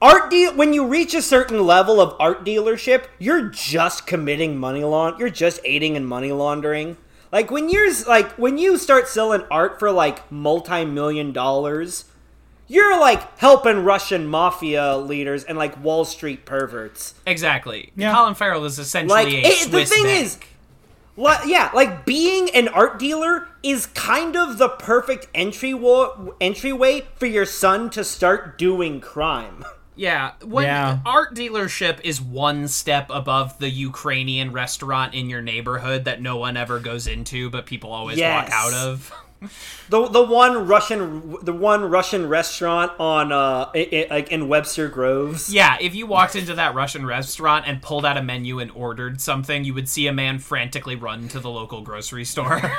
Real. Art deal when you reach a certain level of art dealership, you're just committing money laund. You're just aiding in money laundering. Like when you're like when you start selling art for like multi-million dollars, you're like helping Russian mafia leaders and like Wall Street perverts. Exactly. Yeah. Colin Farrell is essentially Like a it, the thing bank. is, Li- yeah, like being an art dealer is kind of the perfect entry wa- entryway for your son to start doing crime. Yeah, when Yeah. art dealership is one step above the Ukrainian restaurant in your neighborhood that no one ever goes into, but people always Yes. walk out of. The the one Russian the one Russian restaurant on uh like in Webster Groves. Yeah, if you walked into that Russian restaurant and pulled out a menu and ordered something, you would see a man frantically run to the local grocery store.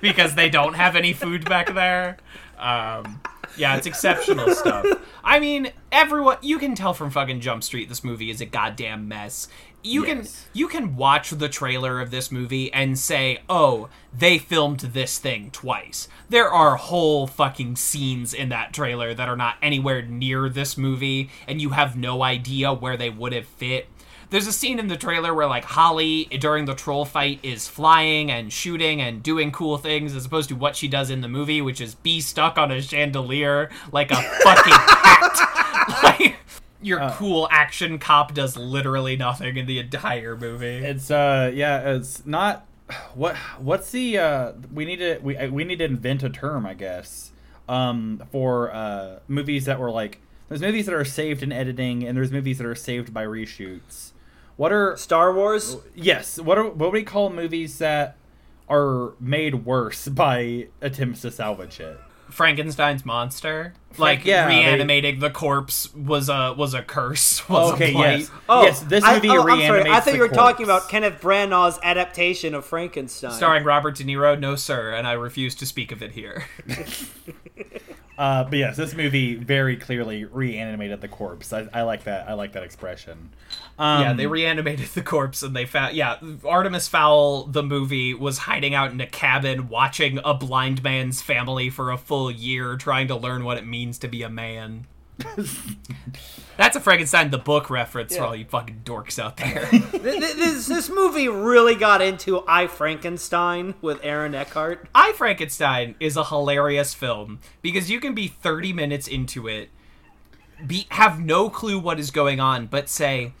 because they don't have any food back there. Um, yeah, it's exceptional stuff. I mean, everyone you can tell from fucking Jump Street this movie is a goddamn mess. You can you can watch the trailer of this movie and say, "Oh, they filmed this thing twice." There are whole fucking scenes in that trailer that are not anywhere near this movie and you have no idea where they would have fit. There's a scene in the trailer where like Holly during the troll fight is flying and shooting and doing cool things as opposed to what she does in the movie, which is be stuck on a chandelier like a fucking cat. like your cool action cop does literally nothing in the entire movie. It's uh yeah, it's not what what's the uh we need to we we need to invent a term, I guess. Um for uh movies that were like there's movies that are saved in editing and there's movies that are saved by reshoots. What are Star Wars. yes, what are what do we call movies that are made worse by attempts to salvage it? Frankenstein's monster, like yeah, they- reanimating the corpse was a was a curse. Was Okay, a yes. Oh, yes, this I- movie oh, I'm reanimates I thought the you were talking about Kenneth Branagh's adaptation of Frankenstein. Starring Robert De Niro, no sir, and I refuse to speak of it here. Uh, but yes, this movie very clearly reanimated the corpse. I, I like that. I like that expression. Um, yeah, they reanimated the corpse and they found. Yeah, Artemis Fowl, the movie, was hiding out in a cabin watching a blind man's family for a full year, trying to learn what it means to be a man. That's a Frankenstein the book reference for all you fucking dorks out there. Th- th- this this movie really got into I Frankenstein with Aaron Eckhart. I Frankenstein is a hilarious film because you can be 30 minutes into it, be have no clue what is going on, but say,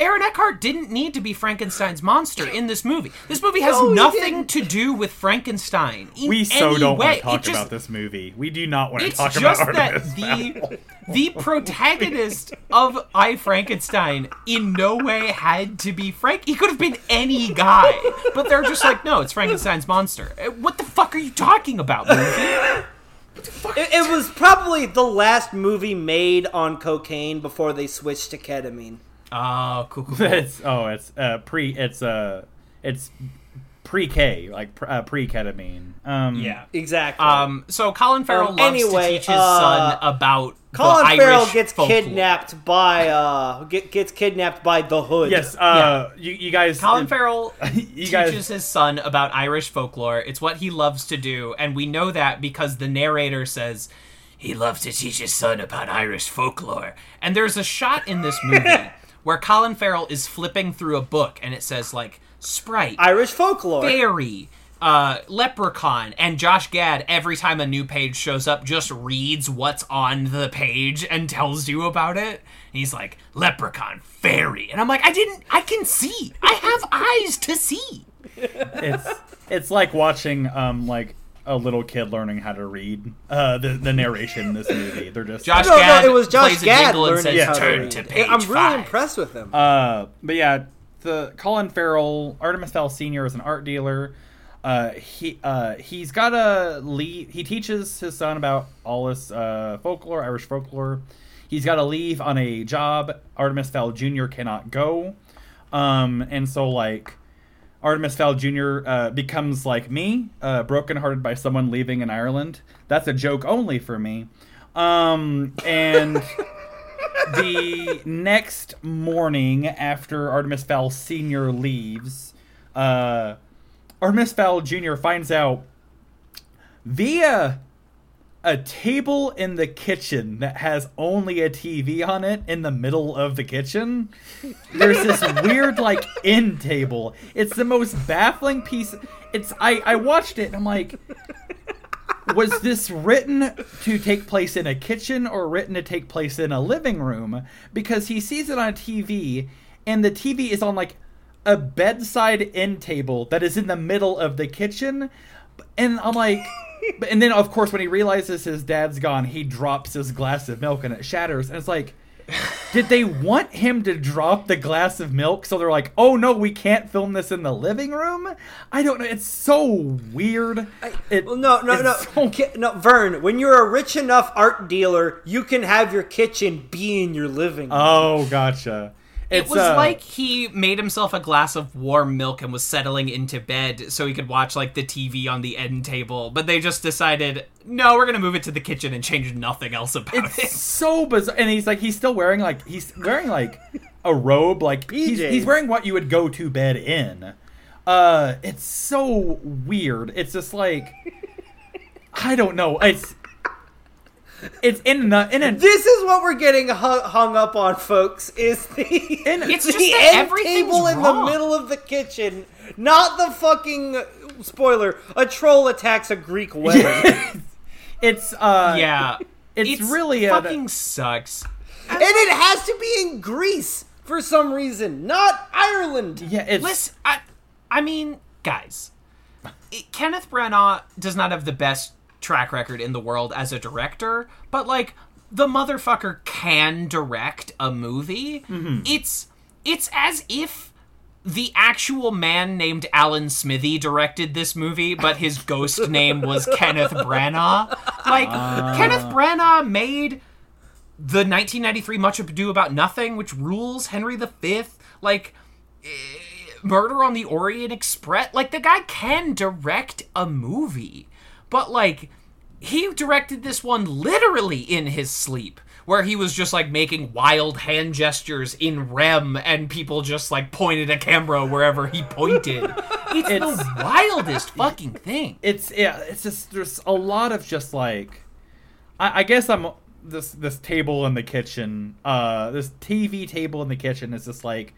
Aaron Eckhart didn't need to be Frankenstein's monster in this movie. This movie has No, nothing didn't. to do with Frankenstein. In we so any don't way. want to talk just- about this movie. We do not want to talk just about that Artemis Fowl. the the protagonist of I Frankenstein in no way had to be Frank. He could have been any guy, but they're just like, no, it's Frankenstein's monster. Uh, What the fuck are you talking about, movie? It, it was probably the last movie made on cocaine before they switched to ketamine. Oh, cool, cool, cool. it's oh, it's uh pre. It's uh, it's pre K like pr- uh, pre ketamine. Um, Yeah. Exactly. Um. So Colin Farrell Um, loves anyway, to teach his uh, son about Colin the Farrell Irish gets folklore. kidnapped by uh get, gets kidnapped by the Hood. Yes. Uh, you you guys. Colin Farrell You teaches guys- his son about Irish folklore. It's what he loves to do, and we know that because the narrator says he loves to teach his son about Irish folklore. And there's a shot in this movie where Colin Farrell is flipping through a book, and it says like Sprite, Irish folklore. fairy, uh, leprechaun, and Josh Gad. Every time a new page shows up, just reads what's on the page and tells you about it. And he's like leprechaun, fairy, and I'm like, I didn't. I can see. I have eyes to see. it's it's like watching um like a little kid learning how to read. Uh, the the narration in this movie. They're just Josh No, Gad no, it was Josh plays a Gad jingle and learning says, how to "Turn read. to page I'm really five." impressed with him. Uh, but yeah, the Colin Farrell, Artemis Fowl Senior is an art dealer. Uh, he uh, he's got a leave. He teaches his son about all this uh, folklore, Irish folklore. He's got to leave on a job. Artemis Fowl Junior cannot go, um, and so like Artemis Fowl Jr. Uh, becomes like me, uh, brokenhearted by someone leaving in Ireland. That's a joke only for me. Um, and the next morning after Artemis Fowl Sr. leaves, uh, Artemis Fowl Jr. finds out via a table in the kitchen that has only a TV on it in the middle of the kitchen. There's this weird like end table. It's the most baffling piece. It's I I watched it and I'm like was this written to take place in a kitchen or written to take place in a living room? Because he sees it on a TV, and the TV is on like a bedside end table that is in the middle of the kitchen. And I'm like, and then of course when he realizes his dad's gone, he drops his glass of milk and it shatters. And it's like, did they want him to drop the glass of milk so they're like, oh no, we can't film this in the living room? I don't know. It's so weird. It- Well, no, no, no, so- no, Vern. When you're a rich enough art dealer, you can have your kitchen be in your living. room. Oh, gotcha. It was uh, like he made himself a glass of warm milk and was settling into bed so he could watch like the TV on the end table. But they just decided, no, we're gonna move it to the kitchen and change nothing else about it. it's so bizarre. And he's like, he's still wearing like he's wearing like a robe, like he's, he's wearing what you would go to bed in. Uh, it's so weird. It's just like I don't know. It's it's in a, in a This is what we're getting hung, hung up on, folks. Is the It's the just that end everything's table in wrong. the middle of the kitchen, not the fucking spoiler. A troll attacks a Greek wedding, it's uh yeah, It's really a- fucking sucks. and it has to be in Greece for some reason, not Ireland. yeah it's Listen, I, I mean, guys, it, Kenneth Branagh does not have the best track record in the world as a director, but like the motherfucker can direct a movie. It's it's as if the actual man named Alan Smithee directed this movie, but his ghost name was Kenneth Branagh. Like Kenneth Branagh made the 1993 Much Ado About Nothing, which rules Henry V. Like eh, Murder on the Orient Express. Like the guy can direct a movie, but like he directed this one literally in his sleep. Where he was just like making wild hand gestures in REM, and people just like pointed a camera wherever he pointed. It's, It's- the wildest fucking thing. it's yeah it's just there's a lot of just like I, I guess i'm this this table in the kitchen uh this tv table in the kitchen is just like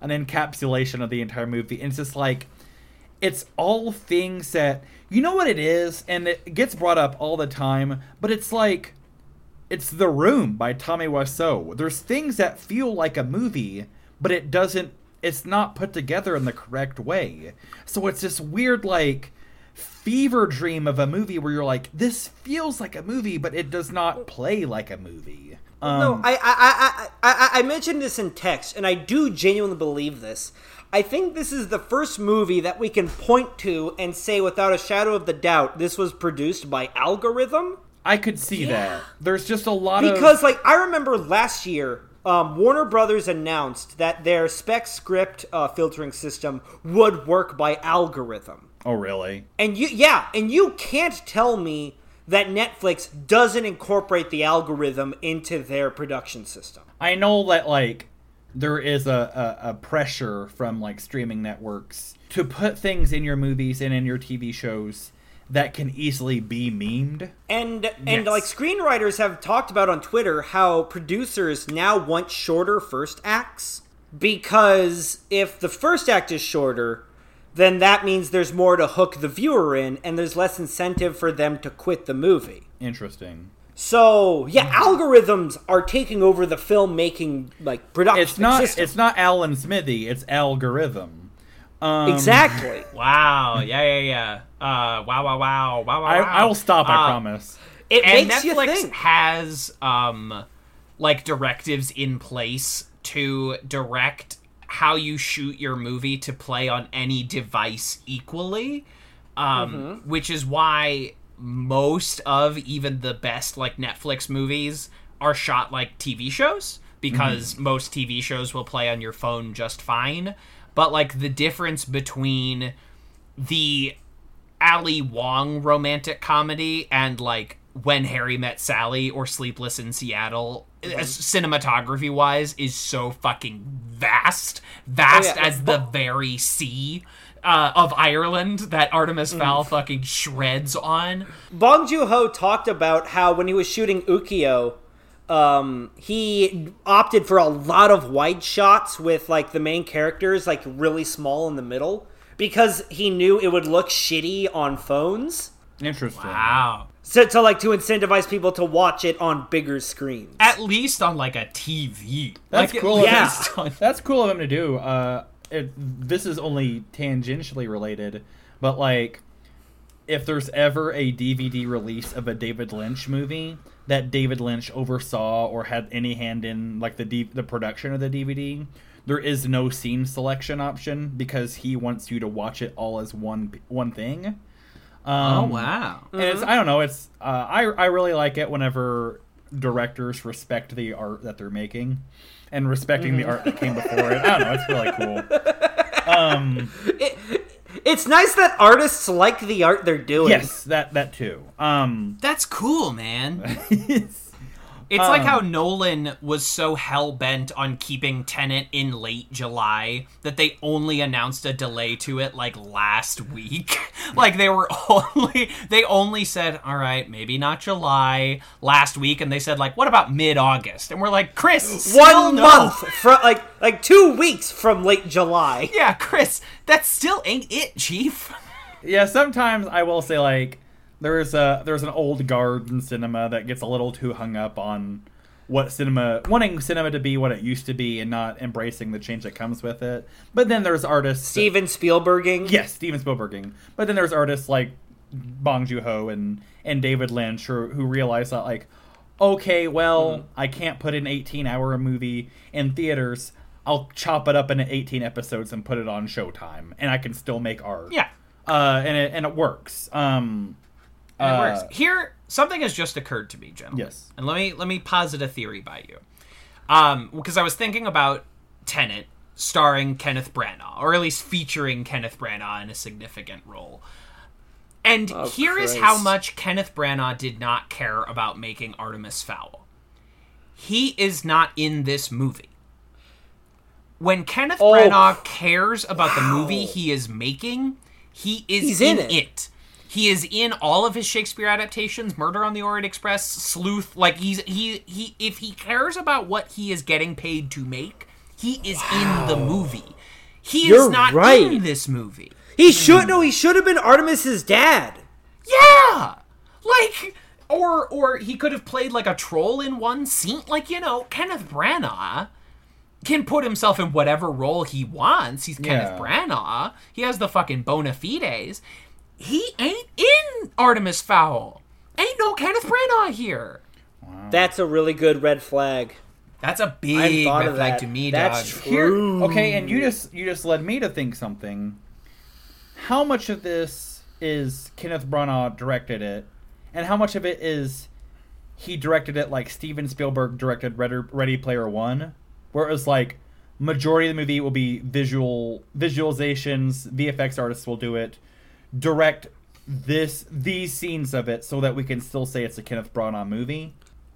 an encapsulation of the entire movie and it's just like it's all things that you know what it is and it gets brought up all the time but it's like it's the room by tommy wiseau. There's things that feel like a movie but it doesn't it's not put together in the correct way. So it's this weird like fever dream of a movie where you're like this feels like a movie but it does not play like a movie. Um, No, I, I, I, I, I, I mentioned this in text, and I do genuinely believe this. I think this is the first movie that we can point to and say without a shadow of the doubt this was produced by Algorithm. i could see that there's just a lot of Because, like, I remember last year, um, Warner Brothers announced that their spec script uh, filtering system would work by Algorithm. oh really And you, yeah, and you can't tell me that Netflix doesn't incorporate the algorithm into their production system. I know that like there is a, a, a pressure from like streaming networks to put things in your movies and in your TV shows that can easily be memed. And and Yes. like screenwriters have talked about on Twitter how producers now want shorter first acts because if the first act is shorter, then that means there's more to hook the viewer in and there's less incentive for them to quit the movie. Interesting. So, yeah, algorithms are taking over the filmmaking like production It's not system. it's not Alan Smithee, it's algorithm. Um, exactly. Wow. Yeah, yeah, yeah. Uh, wow, wow, wow, wow, wow. I. I will stop. I Uh, promise. It and makes you Netflix think. has um like directives in place to direct how you shoot your movie to play on any device equally. Um Mm-hmm. which is why most of even the best like Netflix movies are shot like TV shows because Mm-hmm. most TV shows will play on your phone just fine. But like the difference between the Ali Wong romantic comedy and like When Harry Met Sally or Sleepless in Seattle, as cinematography wise, is so fucking vast, vast Oh, yeah. as the very sea. Uh, of Ireland that Artemis Fowl fucking shreds on. Bong Joon Ho talked about how when he was shooting Okja, um, he opted for a lot of wide shots with like the main characters like really small in the middle because he knew it would look shitty on phones. Interesting. Wow. So to like to incentivize people to watch it on bigger screens. At least on like a TV. That's like, cool. Of Yeah. on- him. That's cool of him to do. Uh, it, this is only tangentially related, but like, if there's ever a DVD release of a David Lynch movie that David Lynch oversaw or had any hand in, like the D- the production of the DVD, there is no scene selection option because he wants you to watch it all as one one thing. Um, oh wow. and it's I don't know. It's uh, I I really like it whenever directors respect the art that they're making and respecting the art that came before it. I don't know. It's really cool. Um, It's nice that artists like the art they're doing. yes, that that too. Um, That's cool, man. It's like um, how Nolan was so hell bent on keeping Tenet in late July that they only announced a delay to it like last week. like they were only they only said, "All right, maybe not July" last week and they said like, "What about mid-August?" And we're like, "Chris, One no." month from like like two weeks from late July. Yeah, Chris, that still ain't it, chief." yeah, sometimes I will say like there's a there's an old guard in cinema that gets a little too hung up on what cinema wanting cinema to be what it used to be and not embracing the change that comes with it. But then there's artists Steven Spielberging. Yes, Steven Spielberging. But then there's artists like Bong Joon Ho and and David Lynch who, who realize that like, okay, well, I can't put an 18 hour movie in theaters. I'll chop it up into 18 episodes and put it on Showtime, and I can still make art. Yeah. uh, and it and it works. Um, And it uh, works. Here, something has just occurred to me, gentlemen. Yes. And let me let me posit a theory by you. Um, because I was thinking about Tenet starring Kenneth Branagh, or at least featuring Kenneth Branagh in a significant role. And Oh, here is Christ. how much Kenneth Branagh did not care about making Artemis Fowl. He is not in this movie. When Kenneth Oh, Branagh cares about the movie he is making, he is He's in, in it. it. He is in all of his Shakespeare adaptations, Murder on the Orient Express, Sleuth. Like he's he he if he cares about what he is getting paid to make, he is in the movie. He You're is not right. in this movie. He should no. He should have been Artemis's dad. Yeah, like or or he could have played like a troll in one scene. Like you know, Kenneth Branagh can put himself in whatever role he wants. He's Kenneth Yeah. Branagh. He has the fucking bona fides. He ain't in Artemis Fowl. Ain't no Kenneth Branagh here. That's a really good red flag. That's a big red flag that. to me, That's dog. Here, True. okay, and you just you just led me to think something. How much of this is Kenneth Branagh directed it, and how much of it is he directed it like Steven Spielberg directed Ready, Ready Player One, where it was like majority of the movie will be visual visualizations, VFX artists will do it, direct this these scenes of it so that we can still say it's a Kenneth Branagh movie.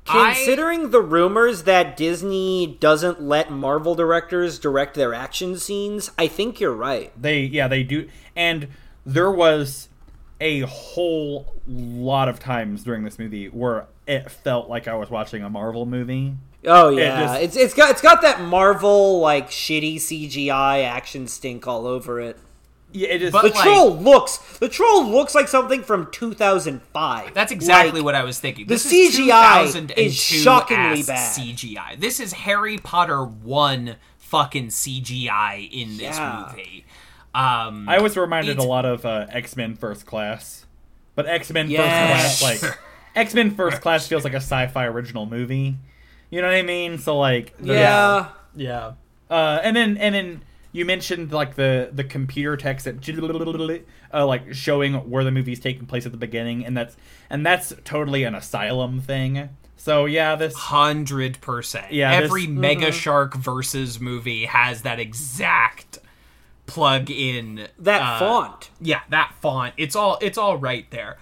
I- Considering the rumors that Disney doesn't let Marvel directors direct their action scenes, I think you're right. They yeah they do, and there was a whole lot of times during this movie where it felt like I was watching a Marvel movie. Oh yeah, just- it's it's got it's got that Marvel like shitty CGI action stink all over it. Yeah, it is. But- The like- troll looks the troll looks like something from 2005. That's exactly Like, what I was thinking. the This CGI is, is shockingly bad. CGI. This is Harry Potter one fucking CGI in this Yeah. movie. Um, I was reminded a lot of uh, X Men First Class, but X Men Yes. First Class like X Men First Class feels like a sci-fi original movie. You know what I mean? So like the- Yeah. yeah. Uh, and then and then you mentioned like the the computer text that uh, like showing where the movie's taking place at the beginning, and that's and that's totally an asylum thing. So yeah, this Hundred percent. Yeah, this- Every Mega Shark versus movie has that exact plug in That uh, font. Yeah, that font. It's all it's all right there.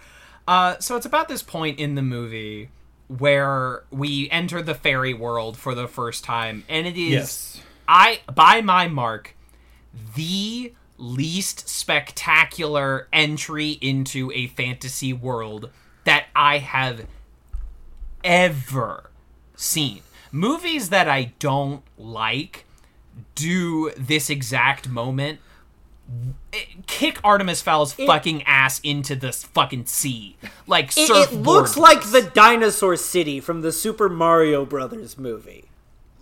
Uh, so it's about this point in the movie where we enter the fairy world for the first time, and it is yes, I by my mark the least spectacular entry into a fantasy world that I have ever seen. Movies that I don't like do this exact moment kick Artemis Fowl's fucking ass into the fucking sea. Like It, it looks like the Dinosaur City from the Super Mario Brothers movie.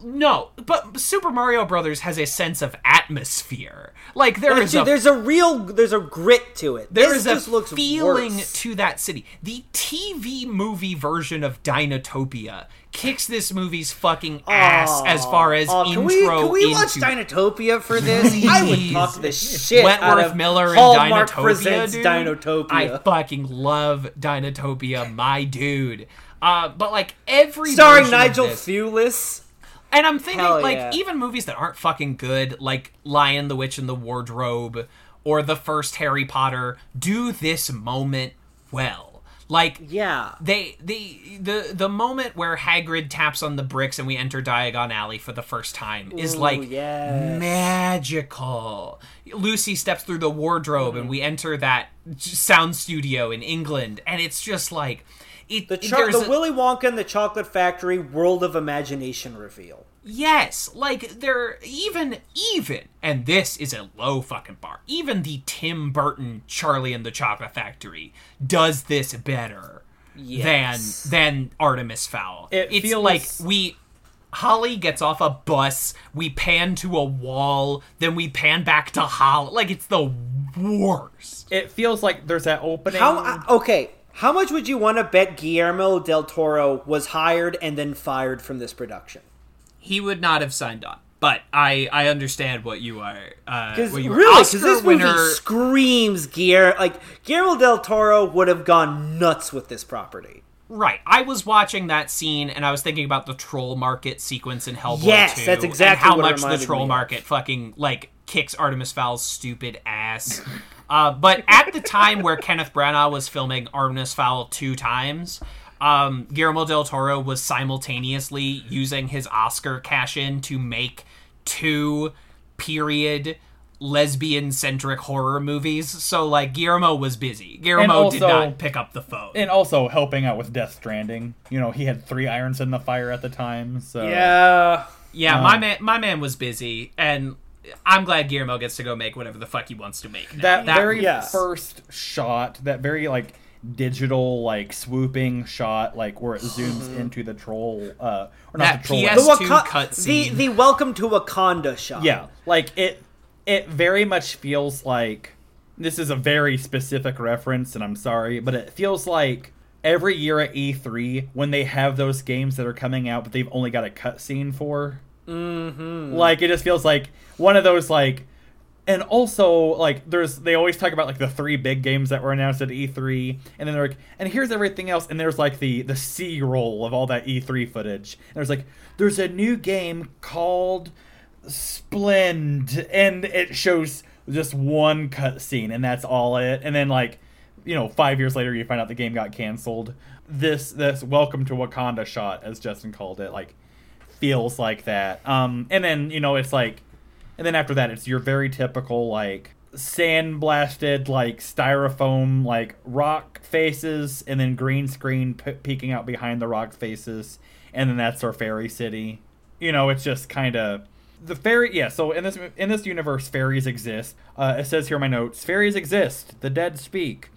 No, but Super Mario Brothers has a sense of atmosphere. Like there is a there's a real, there's a grit to it. There this is just a feeling worse. to that city. The TV movie version of Dinotopia kicks this movie's fucking ass as far as Aw, intro we, can we into watch Dinotopia for this? I would talk the shit out of Miller and Hallmark Dinotopia, presents dude. Dinotopia. I fucking love Dinotopia, my dude. Uh, but like every Starring Nigel Thewlis. And I'm thinking, Hell like, yeah. even movies that aren't fucking good, like Lion, the Witch, and the Wardrobe, or the first Harry Potter, do this moment well. Like, Yeah. they the the the moment where Hagrid taps on the bricks and we enter Diagon Alley for the first time is Ooh, like yes. magical. Lucy steps through the wardrobe and mm-hmm. we enter that sound studio in England, and it's just like it. The, cho- the a- Willy Wonka and the Chocolate Factory World of Imagination reveal. Yes, like they're even even, and this is a low fucking bar. Even the Tim Burton Charlie and the Chocolate Factory does this better Yes. than than Artemis Fowl. It it's feels- like we Holly gets off a bus, we pan to a wall, then we pan back to Holly. Like it's the worst. it feels like there's that opening. How uh, okay? How much would you want to bet Guillermo del Toro was hired and then fired from this production? He would not have signed on. But I I understand what you are uh Because what you really, because this winner movie screams Guillermo. Like Guillermo del Toro would have gone nuts with this property. Right. I was watching that scene and I was thinking about the troll market sequence in Hellboy Yes, 2. that's exactly how much the troll me of. market fucking like kicks Artemis Fowl's stupid ass. uh, but at the time where Kenneth Branagh was filming Artemis Fowl two times, um, Guillermo del Toro was simultaneously using his Oscar cash in to make two period lesbian centric horror movies. So like Guillermo was busy. Guillermo did also- not pick up the phone. and also helping out with Death Stranding. You know, he had three irons in the fire at the time. So Yeah. Yeah, Um, my man, my man was busy, and I'm glad Guillermo gets to go make whatever the fuck he wants to make. now. that, very yeah. first shot, that very like digital like swooping shot, like where it zooms into the troll, uh, or not That the troll. PS The, That's two Waka- cutscene. the the Welcome to Wakanda shot. Yeah, like it. It very much feels like this is a very specific reference, and I'm sorry, but it feels like every year at E3 when they have those games that are coming out, but they've only got a cutscene for. Mm-hmm. Like it just feels like one of those like. And also, like, there's they always talk about like the three big games that were announced at E3, and then they're like, and here's everything else, and there's like the the C roll of all that E3 footage. And there's like, there's a new game called Splend, and it shows just one cutscene, and that's all it. And then like, you know, five years later, you find out the game got canceled. This this Welcome to Wakanda shot, as Justin called it, like feels like that. Um, and then you know, it's like, and then after that, it's your very typical like sandblasted like styrofoam like rock faces, and then green screen peeking out behind the rock faces, and then that's our fairy city. You know, it's just kind of the fairy. Yeah. So in this in this universe, fairies exist. Uh, it says here in my notes, fairies exist. The dead speak.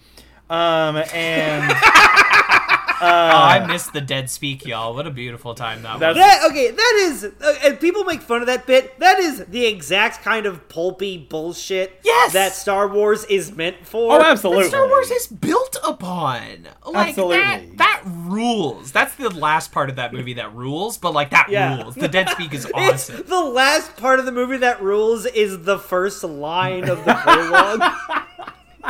Um, and oh, I missed the dead speak, y'all. What a beautiful time that was. That okay, that is, uh, and people make fun of that bit. That is the exact kind of pulpy bullshit Yes! that Star Wars is meant for. Oh, absolutely. That Star Wars is built upon. Like Absolutely. that that rules. That's the last part of that movie that rules, but like that Yeah. rules. The dead speak is It's awesome. the last part of the movie that rules is the first line of the prologue.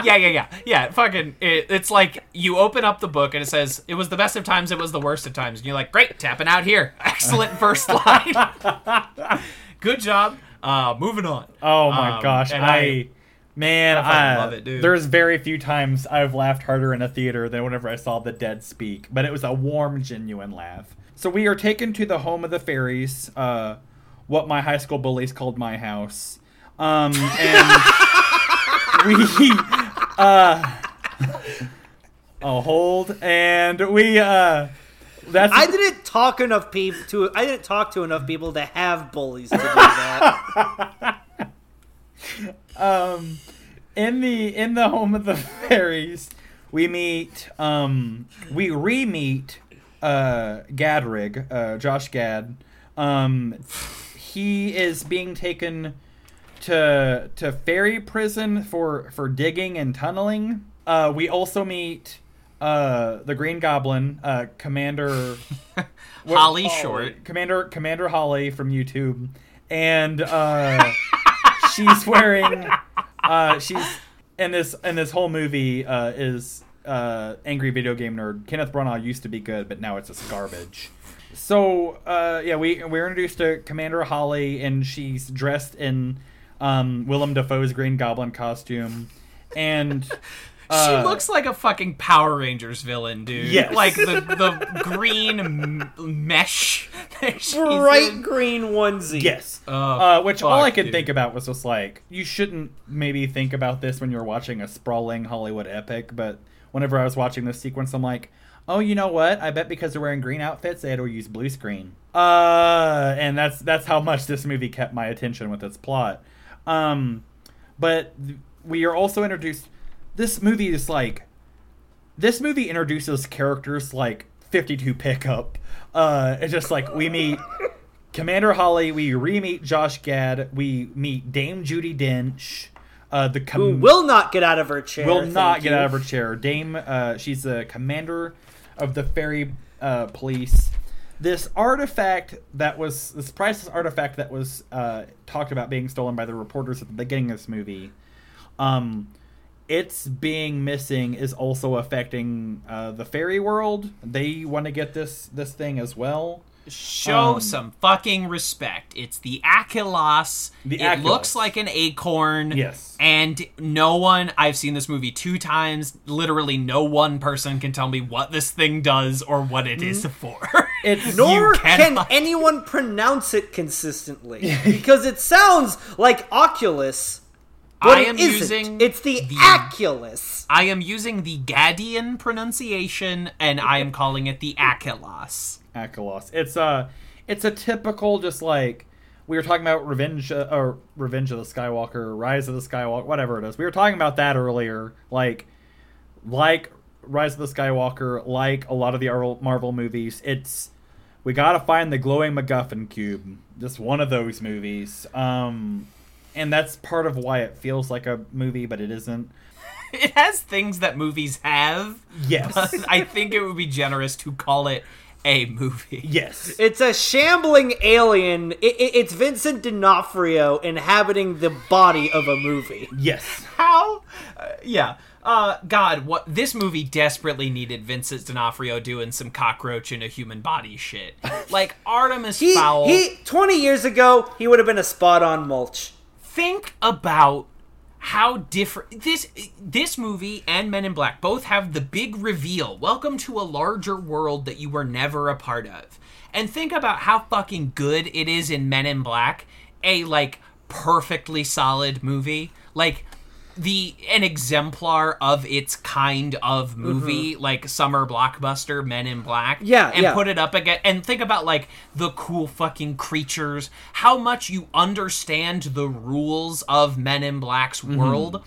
Yeah, yeah, yeah. Yeah, fucking it, it's like you open up the book and it says it was the best of times, it was the worst of times. And you're like, "Great, tapping out here. Excellent first line. Good job. Uh moving on." Oh my Um, gosh, and I, man, I I love it, dude. There's very few times I've laughed harder in a theater than whenever I saw the dead speak, but it was a warm, genuine laugh. So we are taken to the home of the fairies, uh, what my high school bullies called my house, um, and we, uh, oh hold, and we, uh, that's I didn't talk enough people to. I didn't talk to enough people to have bullies to do that. um in the in the home of the fairies we meet um we re-meet uh gadrig uh josh gad um he is being taken to to fairy prison for for digging and tunneling uh we also meet uh the green goblin uh commander what- Holly Short. Commander Commander Holly from YouTube, and uh, she's wearing uh, she's in this in this whole movie uh, is uh, angry video game nerd Kenneth Branagh used to be good, but now it's just garbage. So uh, yeah, we we're introduced to Commander Holly, and she's dressed in um, Willem Dafoe's Green Goblin costume, and. uh, she looks like a fucking Power Rangers villain, dude. Yes. Like the the green m- mesh. that Bright in. green onesie. Yes. Oh, uh, which all I could dude. think about was just like, you shouldn't maybe think about this when you're watching a sprawling Hollywood epic, but whenever I was watching this sequence, I'm like, oh, you know what? I bet because they're wearing green outfits, they had to use blue screen. Uh, and that's that's how much this movie kept my attention with its plot. Um, but we are also introduced. This movie is like this movie introduces characters like 52 pickup. Uh, it's just like we meet Commander Holly, we re-meet Josh Gad, we meet Dame Judi Dench. Uh, the com- Who will not get out of her chair? will not get you. out of her chair. Dame, uh, she's the commander of the fairy uh, police. This artifact that was this priceless artifact that was uh, talked about being stolen by the reporters at the beginning of this movie. Um, its being missing is also affecting uh, the fairy world. They want to get this this thing as well. Show Um, some fucking respect. It's the Achelos. The it looks like an acorn. Yes. And no one, I've seen this movie two times. Literally, no one person can tell me what this thing does or what it is for. It's Nor You can anyone pronounce it consistently because it sounds like Oculus. But I it am isn't. using It's the, the- Aculus. I am using the Gadian pronunciation, and I am calling it the Achelos. Achelos. It's a it's a typical just like we were talking about Revenge uh, or Revenge of the Skywalker, Rise of the Skywalker, whatever it is. We were talking about that earlier. Like like Rise of the Skywalker, like a lot of the Marvel movies, it's we gotta find the glowing MacGuffin cube. Just one of those movies. Um, and that's part of why it feels like a movie, but it isn't. It has things that movies have. Yes. I think it would be generous to call it a movie. yes. It's a shambling alien. It, it, it's Vincent D'Onofrio inhabiting the body of a movie. Yes. How? Uh, yeah. Uh, God, what this movie desperately needed Vincent D'Onofrio doing some cockroach in a human body shit. Like Artemis He, Fowl. he, 20 years ago, he would have been a spot on mulch. think about how different this this movie and Men in Black both have the big reveal. Welcome to a larger world that you were never a part of. And think about how fucking good it is in Men in Black, a like perfectly solid movie. Like the an exemplar of its kind of movie, like summer blockbuster Men in Black. Mm-hmm. Yeah, and yeah. put it up again and think about like the cool fucking creatures, how much you understand the rules of Men in Black's Mm-hmm. world.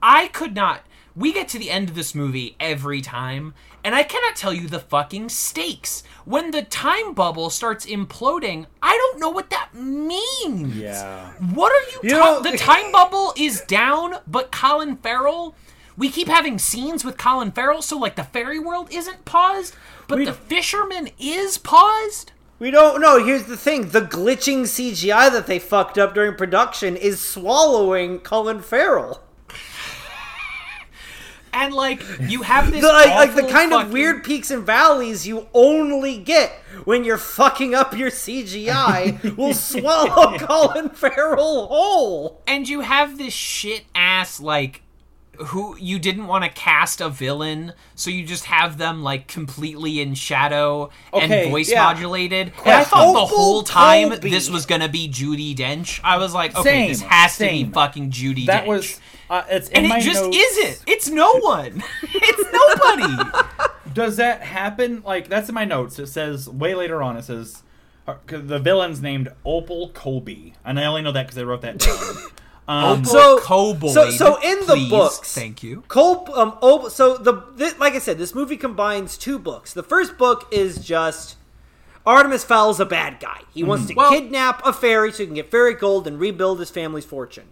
I could not we get to the end of this movie every time, and I cannot tell you the fucking stakes. When the time bubble starts imploding, I don't know what that means. Yeah. What are you? You ta- know- the time bubble is down, but Colin Farrell. We keep having scenes with Colin Farrell, so like the fairy world isn't paused, but We the fisherman is paused. We don't know. Here's the thing: the glitching CGI that they fucked up during production is swallowing Colin Farrell. And like you have this The, like, the kind of weird peaks and valleys you only get when you're fucking up your CGI will swallow Colin Farrell whole. and you have this shit ass like who you didn't want to cast a villain, so you just have them like completely in shadow Okay, and voice yeah. modulated. And I thought the whole time Colby. this was gonna be Judi Dench. I was like, okay, Same, this has to be fucking Judi That Dench. was. Uh, it's and my it just notes. isn't. It's no one. it's nobody. Does that happen? Like that's in my notes. It says way later on. It says uh, 'cause the villain's named Opal Colby, and I only know that because I wrote that down. Um, So- Kobold, so- so in the please. books- thank you. Cole, um, so the thi- like I said, this movie combines two books. The first book is just Artemis Fowl's a bad guy. He wants to Well- kidnap a fairy so he can get fairy gold and rebuild his family's fortune.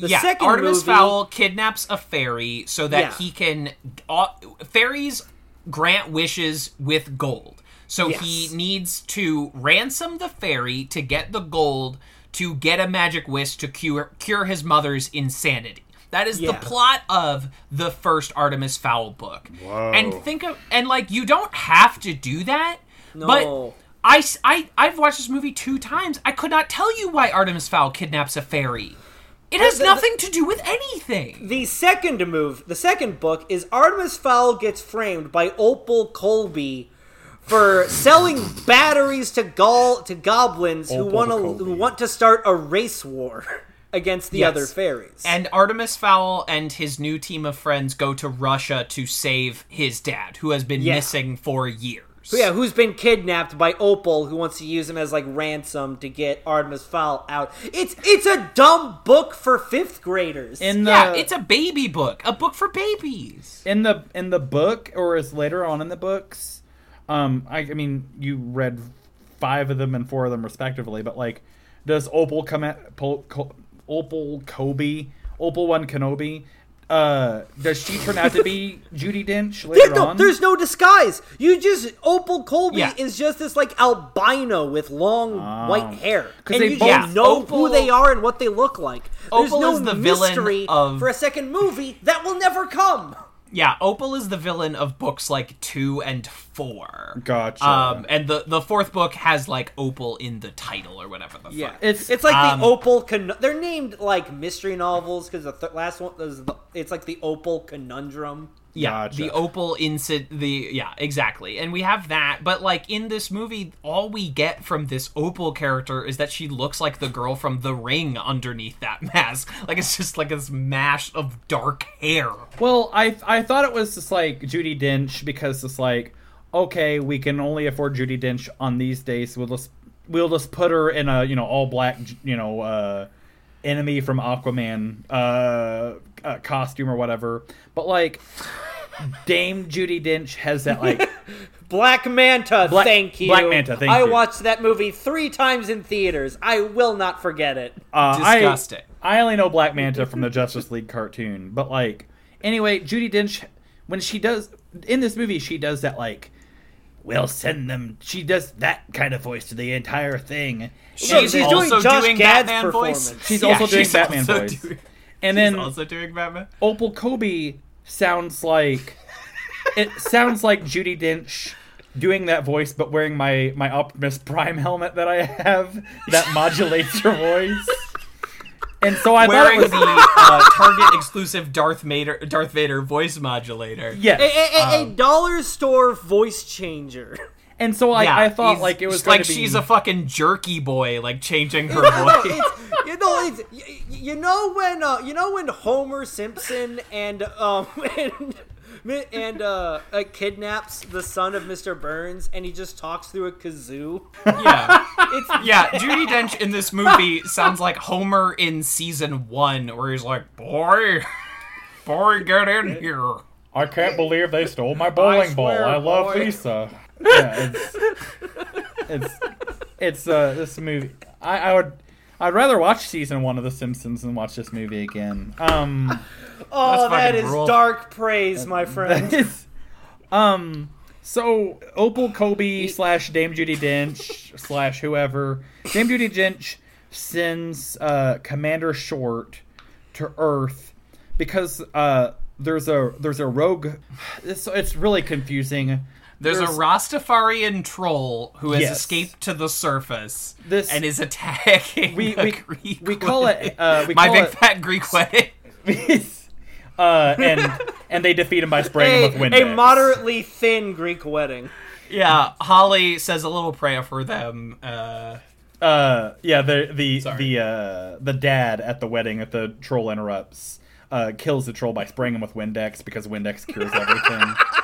The yeah, second Artemis movie, Fowl kidnaps a fairy so that Yeah. he can. Uh, fairies grant wishes with gold. So he needs to ransom the fairy to get the gold to get a magic wish to cure cure his mother's insanity. That is Yeah. the plot of the first Artemis Fowl book. And think of and like you don't have to do that, No. but I've watched this movie two times. I could not tell you why Artemis Fowl kidnaps a fairy. It has the- nothing to do with anything. The second move, the second book is Artemis Fowl gets framed by Opal Colby for selling batteries to gol to goblins who want to who want to start a race war against the Yes. other fairies. And Artemis Fowl and his new team of friends go to Russia to save his dad, who has been Yeah. missing for years. Yeah, who's been kidnapped by Opal, who wants to use him as like ransom to get Artemis Fowl out. It's it's a dumb book for fifth graders. in the Yeah, it's a baby book, a book for babies. in the in the book, or is later on in the books. Um, I, I mean, you read five of them and four of them respectively, but like, does Opal come at Opal Kobe, Opal One Kenobi? Uh, does she turn out to be Judi Dench later no, on? there's no disguise. You just Opal Colby Yeah. is just this like albino with long white hair, and they you both- Yeah, know Opal- who they are and what they look like. There's Opal no is the villain mystery of- for a second movie that will never come. Yeah, Opal is the villain of books like two and four. Gotcha. Um, and the the fourth book has like Opal in the title or whatever the Yeah, fuck. It's- it's like um, the Opal. Con- they're named like mystery novels because the th- last one is the, it's like the Opal Conundrum. Yeah, Gotcha. the Opal incident. The yeah, exactly. And we have that, but like in this movie, all we get from this Opal character is that she looks like the girl from The Ring underneath that mask. Like it's just like this mash of dark hair. Well, I I thought it was just like Judi Dench because it's like, okay, we can only afford Judi Dench on these days. We'll just we'll just put her in a you know all black you know uh, enemy from Aquaman uh, uh, costume or whatever. But like, Dame Judi Dench has that like Black Manta, Black- thank you. Black Manta, thank I you. watched that movie three times in theaters. I will not forget it. uh, Disgusting. I, I only know Black Manta from the Justice League cartoon, but like anyway, Judi Dench when she does in this movie, she does that like. We'll send them. She does that kind of voice to the entire thing. She's, she's doing also Josh doing Gad's Batman voice. performance. She's also doing she's Batman also voice. doing- And she's then also doing Batman. Opal Kobe sounds like it sounds like Judi Dench doing that voice, but wearing my my Optimus Prime helmet that I have that modulates her voice. And so I Wearing thought the it was uh, Target exclusive Darth Vader Darth Vader voice modulator. yes. A, a- a- Um, a dollar store voice changer. and so I, Yeah, I thought like it was like be she's a fucking jerky boy, like changing her No, no, voice. it's, you know, it's, y- y- you know when uh, you know when Homer Simpson and um and and uh, uh kidnaps the son of Mr. Burns and he just talks through a kazoo. yeah. It's Yeah, Judi Dench in this movie sounds like Homer in season one, where he's like, "Boy, boy, we get in here. I can't believe they stole my bowling ball. swear, I love boy. Lisa. Yeah, it's it's it's uh this movie. I, I would I'd rather watch season one of The Simpsons than watch this movie again. Um, Oh, That's that fucking is brutal. dark praise, my that friend. is, um. So Opal Kobe slash Dame Judi Dench slash whoever Dame Judi Dench sends uh, Commander Short to Earth because uh, there's a there's a rogue. It's, it's really confusing. There's, a Rastafarian troll who has Yes. escaped to the surface This- and is attacking We- the we- Greek we call it, uh, we my call big it- fat Greek wedding. uh, and and they defeat him by spraying a, him with Windex. a moderately thin Greek wedding. Yeah, Holly says a little prayer for them. Uh, Uh, yeah, the the Sorry. the uh, the dad at the wedding that the troll interrupts uh, kills the troll by spraying him with Windex because Windex cures everything.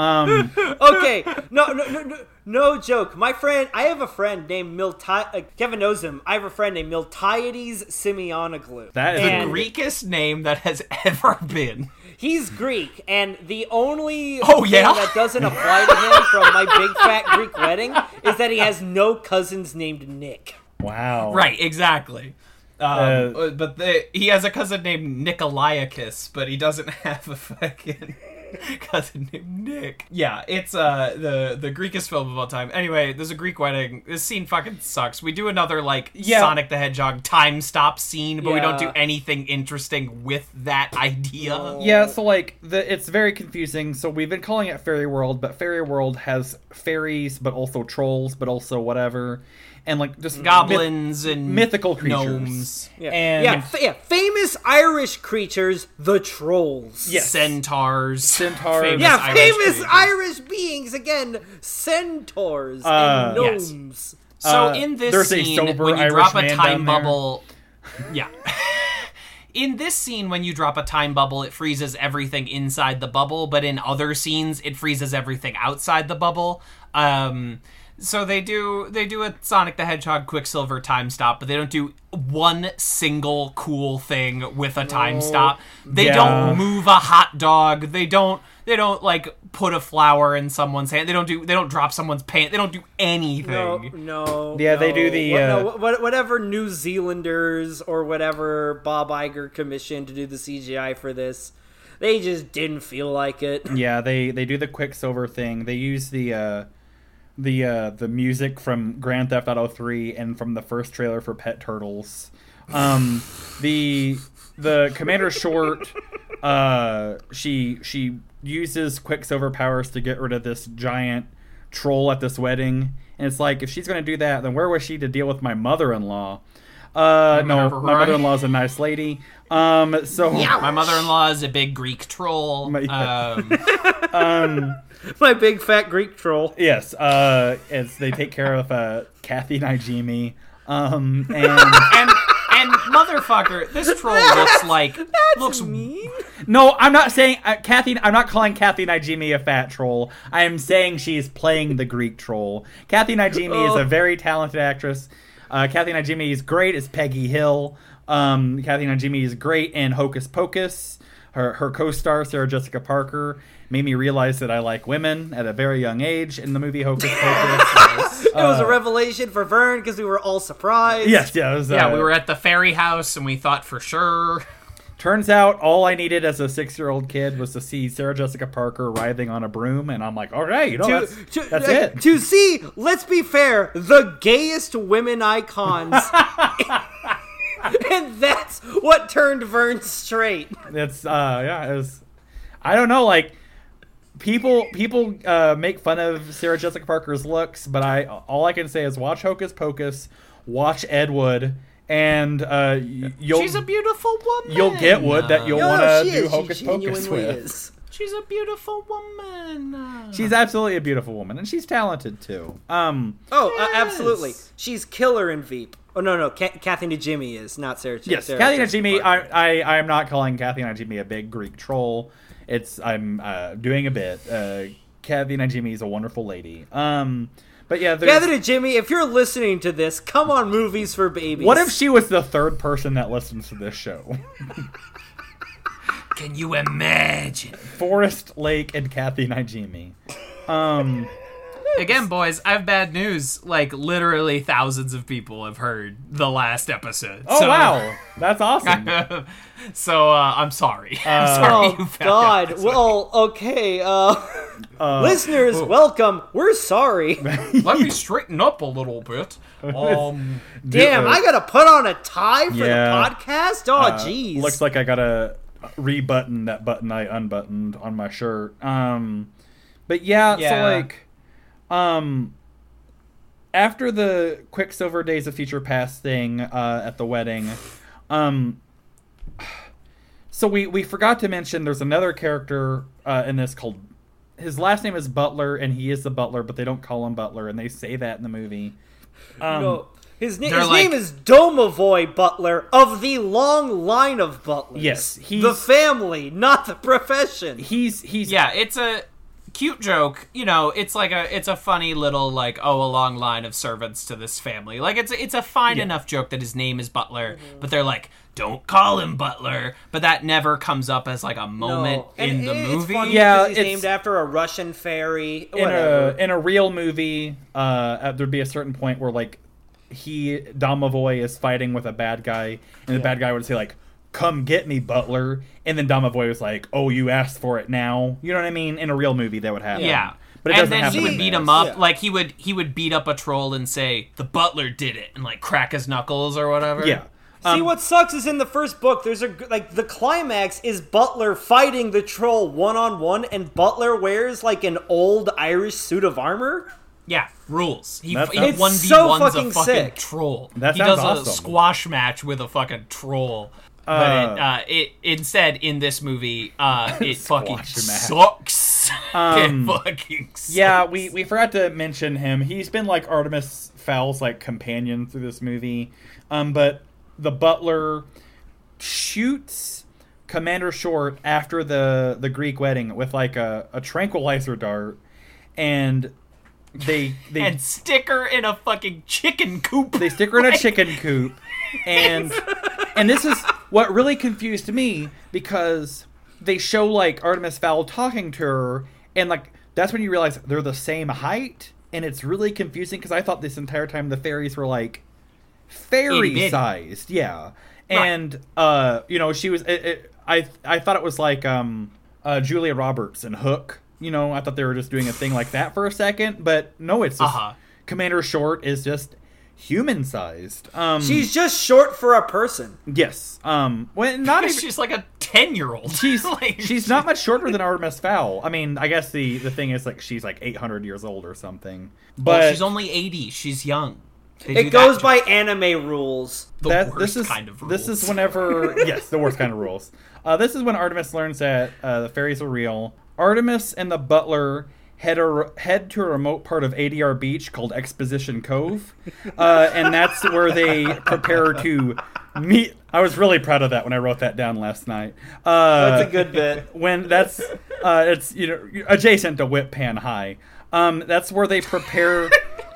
um, Okay, no, no, no, no, no joke. My friend, I have a friend named Milti. Uh, Kevin knows him. I have a friend named Miltiades Simeonoglu. that is And- a Greekest name that has ever been. He's Greek, and the only Oh, thing yeah? that doesn't apply to him from my big fat Greek wedding is that he has no cousins named Nick. wow. Right, exactly. Um, Uh, uh, but the, he has a cousin named Nikolaiakis, but he doesn't have a fucking cousin named Nick. Yeah, it's uh the the Greekest film of all time. Anyway, there's a Greek wedding. This scene fucking sucks. We do another like Yeah. Sonic the Hedgehog time stop scene, but we don't do anything interesting with that idea. Yeah, so like the it's very confusing. So we've been calling it Fairy World, but Fairy World has fairies, but also trolls, but also whatever, and like just myth- Goblins and mythical creatures. gnomes, Yeah, And- yeah, fa- yeah, famous Irish creatures, the trolls. Yes. centaurs, Centaurs. famous Yeah, Irish famous creatures. Irish beings again, centaurs Uh, and Yes. gnomes. So Uh, in this scene, sober when you Irish drop a time bubble, yeah. in this scene, when you drop a time bubble, it freezes everything inside the bubble. But in other scenes, it freezes everything outside the bubble. Um, so they do they do a Sonic the Hedgehog Quicksilver time stop, but they don't do one single cool thing with a time stop. They Yeah. don't move a hot dog. They don't they don't like put a flower in someone's hand. They don't do they don't drop someone's pants. They don't do anything. No, no. Yeah, they do the, What- uh, no, what- whatever New Zealanders or whatever Bob Iger commissioned to do the CGI for this. They just didn't feel like it. Yeah, they they do the Quicksilver thing. They use the uh, the uh, the music from Grand Theft Auto 3 and from the first trailer for Pet Turtles. Um, the the Commander Short, uh, she she uses Quicksilver powers to get rid of this giant troll at this wedding, and it's like if she's gonna do that, then where was she to deal with my mother-in-law? Uh, no, Remember, my mother-in-law is a nice lady. Um, so My mother-in-law is a big Greek troll. My- Um, um. My big fat Greek troll. Yes, uh, it's they take care of uh, Kathy Najimy, um, and and and motherfucker, this troll looks like looks mean. no, I'm not saying uh, Kathy. I'm not calling Kathy Najimy a fat troll. I am saying she's playing the Greek troll. Kathy Najimy is Oh. a very talented actress. Uh, Kathy Najimy is great as Peggy Hill. Um, Kathy Najimy is great in Hocus Pocus. Her her co-star Sarah Jessica Parker made me realize that I like women at a very young age in the movie Hocus Pocus. It was a revelation for Vern because we were all surprised. yes, yeah, it was, yeah. uh, We were at the fairy house and we thought for sure. Turns out all I needed as a six year old kid was to see Sarah Jessica Parker writhing on a broom, and I'm like, all right, you know, To, that's, to- that's uh, it. To see, let's be fair, the gayest women icons. and that's what turned Vern straight. It's, uh, yeah, it was, I don't know, like, people people uh, make fun of Sarah Jessica Parker's looks, but I all I can say is watch Hocus Pocus, watch Ed Wood, and uh, y- you'll She's a beautiful woman. you'll get Wood that you'll No, want to do is. She Hocus Pocus with. is. She's a beautiful woman. She's absolutely a beautiful woman, and she's talented too. Um, Oh, uh, absolutely. She's killer in Veep. Oh no, no, Ka- Kathy Najimy is not Sarah. Yes, Sarah Kathy Jessica Najimy. Parker. I, I I am not calling Kathy Najimy a big Greek troll. It's I'm uh, doing a bit. Uh, Kathy Najimy is a wonderful lady. Um, but yeah, there's, Kathy Najimy, if you're listening to this, come on, movies for babies. what if she was the third person that listens to this show? Can you imagine? Forest Lake and Kathy Najimy. Um, Again, boys, I have bad news. Like literally thousands of people have heard the last episode. oh So- wow, that's awesome. so uh, I'm sorry. I'm Uh, sorry Oh God! Well, okay, uh, Uh, listeners, welcome. We're sorry. Let me straighten up a little bit. Um, Damn, I gotta put on a tie for Yeah. the podcast. Oh, Uh, jeez. looks like I gotta rebutton that button I unbuttoned on my shirt. Um, but yeah, so like, um, after the Quicksilver Days of Future Past thing uh, at the wedding, um, so we we forgot to mention there's another character uh, in this called his last name is Butler and he is the Butler, but they don't call him Butler and they say that in the movie. Um, no, his, na- his like- name is Domovoy Butler of the long line of butlers. Yes, the family, not the profession. He's he's yeah, it's a cute joke. You know, it's like a it's a funny little like oh a long line of servants to this family. Like it's it's a fine Yeah. enough joke that his name is Butler, but they're like don't call him Butler. But that never comes up as like a moment No. And in the it's movie. funny Yeah, he's it's- named after a Russian fairy. in Whatever. a in a real movie, uh, there'd be a certain point where like he Domovoy is fighting with a bad guy, and the bad guy would say like, "Come get me, Butler," and then Domovoy was like, "Oh, you asked for it now." You know what I mean? In a real movie, that would happen. Yeah. but it and doesn't then happen. he would beat him up Yeah. like he would he would beat up a troll and say the butler did it and like crack his knuckles or whatever Yeah. See Um, what sucks is in the first book. There's a like the climax is Butler fighting the troll one on one, and Butler wears like an old Irish suit of armor. Yeah, rules. He, That he one It's v so one's fucking a fucking sick. troll. That he sounds does a squash match with a fucking troll. But Uh, it, uh, it instead in this movie, uh, it fucking sucks. Um, it fucking sucks. Yeah, we, we forgot to mention him. He's been like Artemis Fowl's like companion through this movie. Um, but the butler shoots Commander Short after the the Greek wedding with like a, a tranquilizer dart, and they they and stick her in a fucking chicken coop. they stick her in a chicken coop, and and this is what really confused me because they show like Artemis Fowl talking to her, and like that's when you realize they're the same height, and it's really confusing because I thought this entire time the fairies were like fairy sized, yeah, Right. and uh, you know she was. It, it, I I thought it was like um uh, Julia Roberts and Hook. You know, I thought they were just doing a thing like that for a second, but no, it's just Uh-huh. Commander Short is just human sized. Um, She's just short for a person. yes. Um, when not even she's like a ten year old. she's like, she's not much shorter than Artemis Fowl. I mean, I guess the the thing is like she's like 800 years old or something. But Well, she's only eighty. She's young. They It goes to- by anime rules. the that, worst this is kind of rules. this is whenever yes, the worst kind of rules. Uh, this is when Artemis learns that uh, the fairies are real. Artemis and the butler head a, head to a remote part of ADR Beach called Exposition Cove, uh, and that's where they prepare to meet. I was really proud of that when I wrote that down last night. Uh, That's a good bit. when that's uh, it's you know adjacent to Whip Pan High. Um, that's where they prepare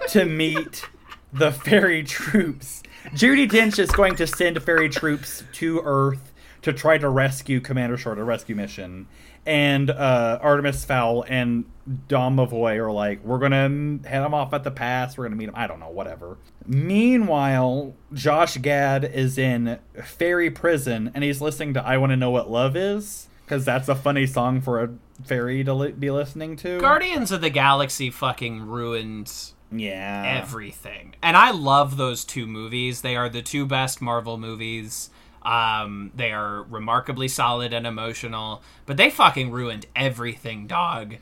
to meet the fairy troops. Judi Dench is going to send fairy troops to Earth to try to rescue Commander Short, a rescue mission. And uh, Artemis Fowl and Domovoy are like, we're gonna head him off at the pass. We're gonna meet him. I don't know, whatever. Meanwhile, Josh Gad is in fairy prison and he's listening to "I Want to Know What Love Is" because that's a funny song for a fairy to li- be listening to. Guardians of the Galaxy fucking ruined yeah. everything. And I love those two movies. They are the two best Marvel movies. Um, they are remarkably solid and emotional, but they fucking ruined everything, dog.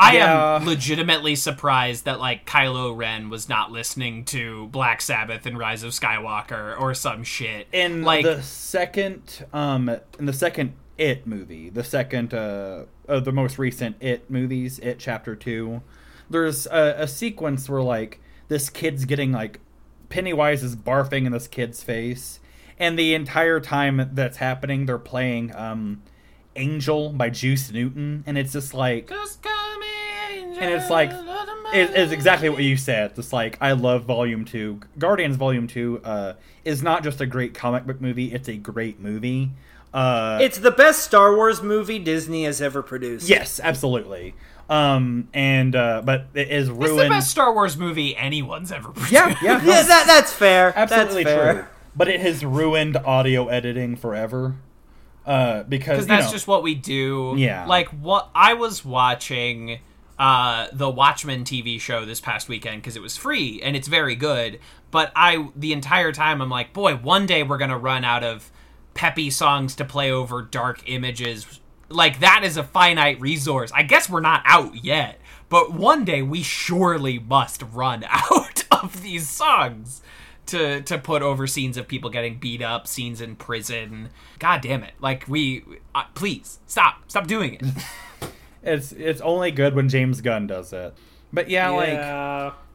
I Yeah. am legitimately surprised that like Kylo Ren was not listening to Black Sabbath and Rise of Skywalker or some shit. in like the second um in the second it movie the second uh of the most recent it movies it chapter 2 there's a, a sequence where like this kid's getting like pennywise is barfing in this kid's face and the entire time that's happening they're playing um angel by juice newton and it's just like and it's like it, it's exactly what you said. It's like I love Volume Two. Guardians Volume Two uh, is not just a great comic book movie; it's a great movie. Uh, It's the best Star Wars movie Disney has ever produced. yes, absolutely. Um, and uh, but it is It's the ruined. best Star Wars movie anyone's ever produced. yeah, yeah, Yeah, that, that's fair. absolutely that's fair. true. But it has ruined audio editing forever. Uh, because that's know, just what we do. Yeah. Like what I was watching uh the Watchmen TV show this past weekend because it was free and it's very good. But I the entire time I'm like, boy, one day we're gonna run out of peppy songs to play over dark images. Like that is a finite resource. I guess we're not out yet. But one day we surely must run out of these songs to to put over scenes of people getting beat up, scenes in prison. God damn it! Like we, uh, please stop, stop doing it. it's it's only good when James Gunn does it. But yeah, like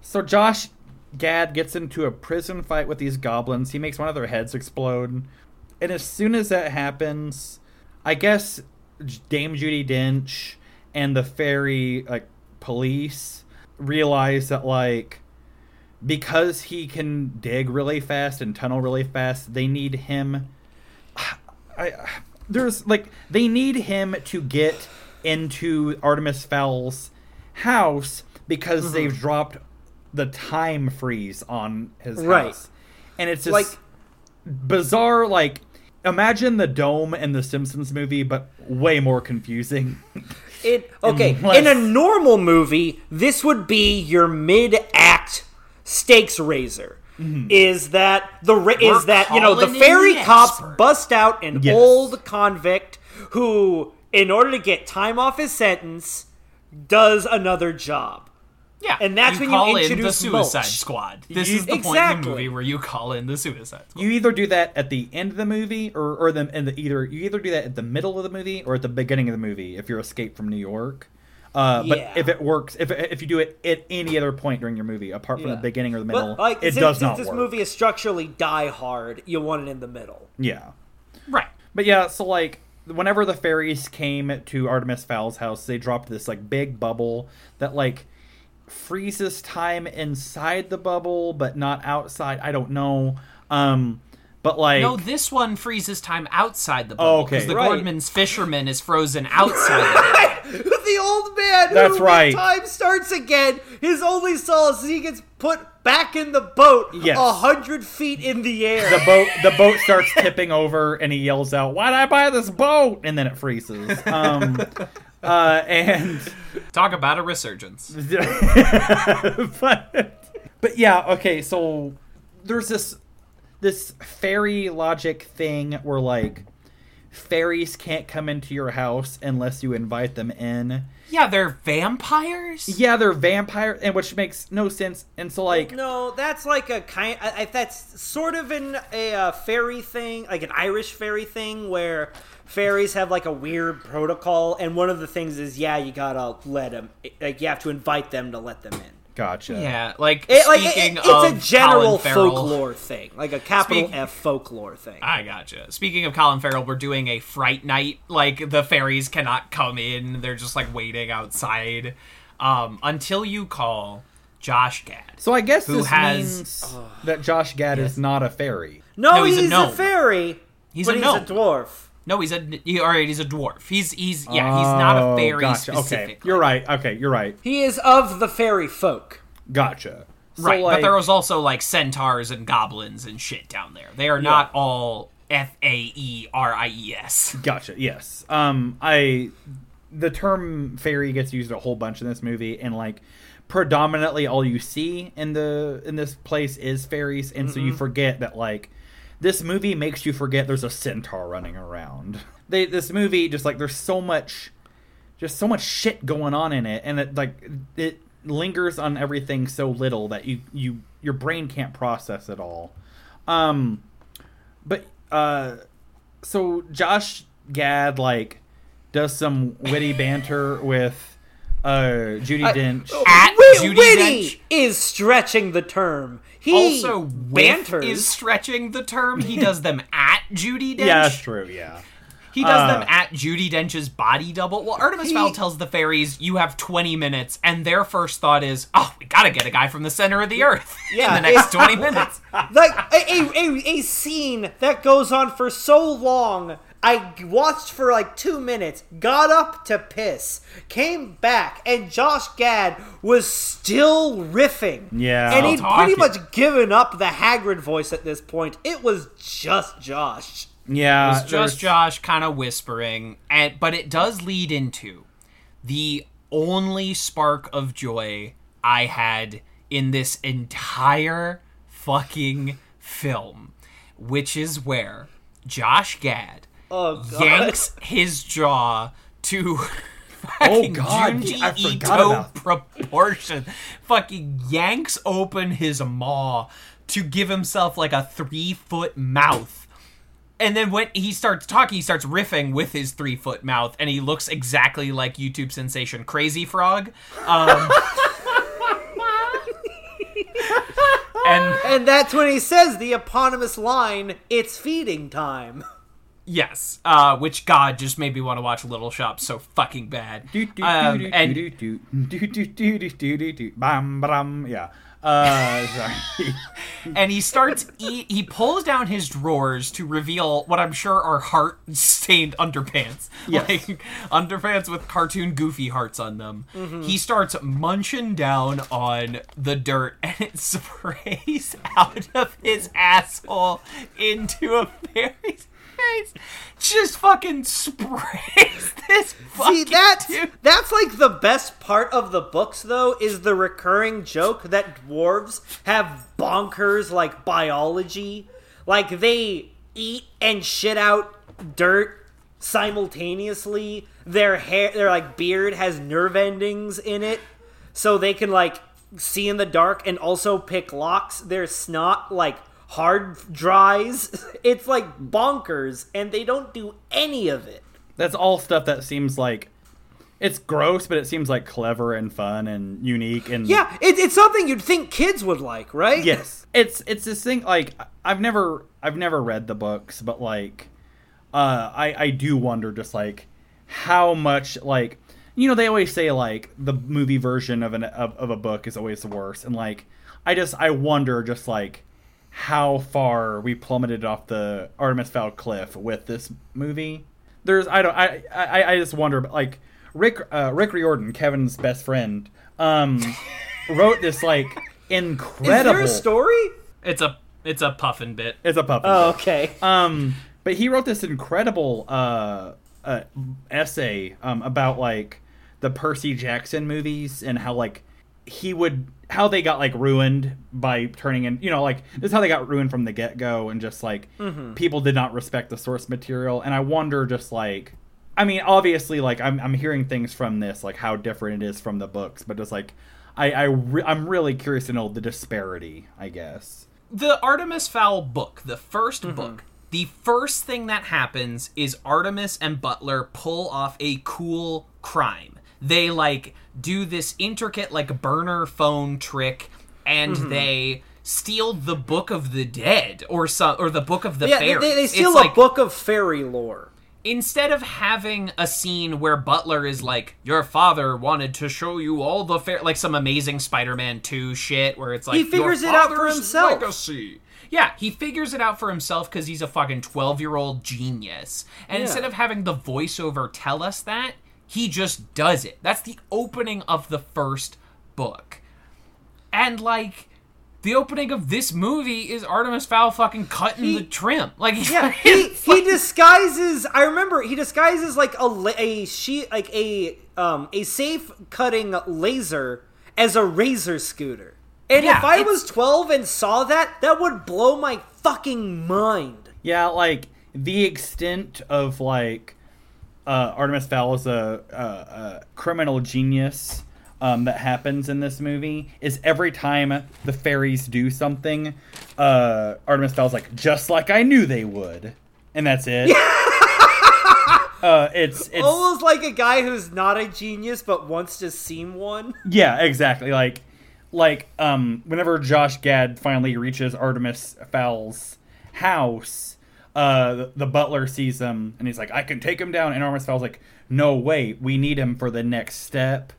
So Josh Gad gets into a prison fight with these goblins. He makes one of their heads explode. And as soon as that happens, I guess Dame Judi Dench and the fairy like police realize that like because he can dig really fast and tunnel really fast, they need him I there's like they need him to get into Artemis Fowl's house because Mm-hmm. they've dropped the time freeze on his Right. house. And it's just Like- bizarre like imagine the dome in the Simpsons movie but way more confusing. It okay. Unless- In a normal movie, this would be your mid-act stakes raiser. Mm-hmm. Is that the ra- is that you know the fairy the cops bust out an Yes. old convict who, in order to get time off his sentence, does another job. Yeah, And that's you when you introduce in the Suicide mulch. Squad. This You- is the point in the movie where you call in the Suicide Squad. you either do that at the end of the movie or or the in the either you either do that at the middle of the movie or at the beginning of the movie if you're Escape from New York. Uh, but Yeah. if it works, if if you do it at any other point during your movie, apart from Yeah. the beginning or the But middle, like, it since, does since not this work. movie is structurally Die Hard, you want it in the middle. yeah, Right. but yeah. So like, whenever the fairies came to Artemis Fowl's house, they dropped this like big bubble that like freezes time inside the bubble, but not outside. I don't know. Um, but like, No, this one freezes time outside the Oh, bubble okay. because the Right. Gordman's fisherman is frozen outside. the the old man That's who, right. time starts again, his only solace is he gets put back in the boat Yes. a hundred feet in the air. the boat the boat starts tipping over and he yells out why'd i buy this boat and then it freezes um uh and Talk about a resurgence. but, but yeah okay so there's this this fairy logic thing where like fairies can't come into your house unless you invite them in Yeah, they're vampires. yeah they're vampires, and which makes no sense and so like no, that's like a kind. I, I, that's sort of an a uh, fairy thing, like an Irish fairy thing, where fairies have like a weird protocol, and one of the things is, yeah, you gotta let them, like you have to invite them to let them in. Gotcha Yeah, like It, like, it- speaking it's of a general Colin Farrell- folklore thing, like a capital Speak- F folklore thing. I gotcha. Speaking of Colin Farrell, we're doing a fright night. Like the fairies cannot come in; they're just like waiting outside um, until you call Josh Gad. so i guess Who this has- means that josh gad is not a fairy No, No, he's he's, a a, fairy. He's but a he's a dwarf. No, he's a he, all right. He's a dwarf. He's he's yeah. He's not a Oh, fairy gotcha. okay you're right okay you're right He is of the fairy folk. Gotcha. So, right, like, but there was also like centaurs and goblins and shit down there. They are not all F A E R I E S. gotcha. Yes. Um, I the term fairy gets used a whole bunch in this movie, and like predominantly all you see in the in this place is fairies, and so you forget that like this movie makes you forget there's a centaur running around. They this movie just like there's so much, just so much shit going on in it, and it like it lingers on everything so little that you you your brain can't process it all. Um, but uh, so Josh Gad like does some witty banter with uh Judi Dench. At Wit- Judi witty Dench. is stretching the term. He Also, with banters. is stretching the term. He does them at Judi Dench. yeah, that's true. Yeah. He does Uh, them at Judi Dench's body double. Well, Artemis He- Fowl tells the fairies, "You have 20 minutes," and their first thought is, "Oh, we gotta get a guy from the center of the earth Yeah, in the next it- 20 minutes." like a, a, a, a scene that goes on for so long I watched for like two minutes, got up to piss, came back, and Josh Gad was still riffing. Yeah. and he'd pretty talking. much given up the Hagrid voice at this point. It was just Josh. Yeah, It's just there's- Josh kind of whispering, and but it does lead into the only spark of joy I had in this entire fucking film, which is where Josh Gad Oh god. yanks his jaw to Oh, fucking God, Junji I forgot Ito about- proportion. fucking yanks open his maw to give himself like a three foot mouth. And then when he starts talking, he starts riffing with his three foot mouth, and he looks exactly like YouTube sensation Crazy Frog. Um, and And that's when he says the eponymous line, "It's feeding time." Yes, uh, which God just made me want to watch Little Shop so fucking bad. And yeah, uh, sorry. and he starts he pulls down his drawers to reveal what I'm sure are heart stained underpants, yes. like underpants with cartoon goofy hearts on them. Mm-hmm. He starts munching down on the dirt, and it sprays out of his asshole into a very just fucking sprays this fucking See, that's dude. that's like the best part of the books, though, is the recurring joke that dwarves have bonkers like biology, like they eat and shit out dirt simultaneously. Their hair, their like beard has nerve endings in it, so they can like see in the dark and also pick locks. Their snot like hard dries. It's like bonkers, and they don't do any of it. That's all stuff that seems like it's gross, but it seems like clever and fun and unique and Yeah, it, it's something you'd think kids would like, right? Yes, it's it's this thing. Like I've never I've never read the books, but like uh, I I do wonder just like how much like you know they always say like the movie version of an of, of a book is always the worst, and like I just I wonder just like how far we plummeted off the Artemis Fowl cliff with this movie. There's I don't I I, I just wonder but like Rick uh, Rick Riordan, Kevin's best friend, um, wrote this like Is incredible. there a story? It's a it's a puffin bit. It's a puppet. Oh, okay. Um, but he wrote this incredible uh, uh essay um about like the Percy Jackson movies and how like he would how they got like ruined by turning in you know like this is how they got ruined from the get go and just like mm-hmm. people did not respect the source material. And I wonder just like I mean obviously like I'm I'm hearing things from this like how different it is from the books but just like I I re- I'm really curious to know the disparity I guess. The Artemis Fowl book, the 1st mm-hmm. book, the first thing that happens is Artemis and Butler pull off a cool crime. They like do this intricate like burner phone trick and mm-hmm. they steal the book of the dead or some or the book of the yeah, fairies. they, they It's steal a like, book of fairy lore. instead of having a scene where Butler is like, "Your father wanted to show you all the fair," like some amazing Spider-Man Two shit, where it's like He figures "Your it out for himself." Legacy. Yeah, he figures it out for himself because he's a fucking twelve-year-old genius. And Yeah. instead of having the voiceover tell us that, he just does it. That's the opening of the first book, and like. The opening of this movie is Artemis Fowl fucking cutting He- the trim. Like Yeah, he he disguises. I remember he disguises like a la- a sheet like a um a safe cutting laser as a razor scooter. And Yeah, if I was twelve and saw that, that would blow my fucking mind. Yeah, like the extent of like uh, Artemis Fowl is a, a, a criminal genius um, that happens in this movie is every time the fairies do something, uh, Artemis Fowl's like just like I knew they would, and that's it. uh, it's it's Almost like a guy who's not a genius but wants to seem one. Yeah, exactly. Like, like, um, whenever Josh Gad finally reaches Artemis Fowl's house, uh, the, the butler sees him and he's like, "I can take him down." And Artemis Fowl's like, "No, wait, we need him for the next step."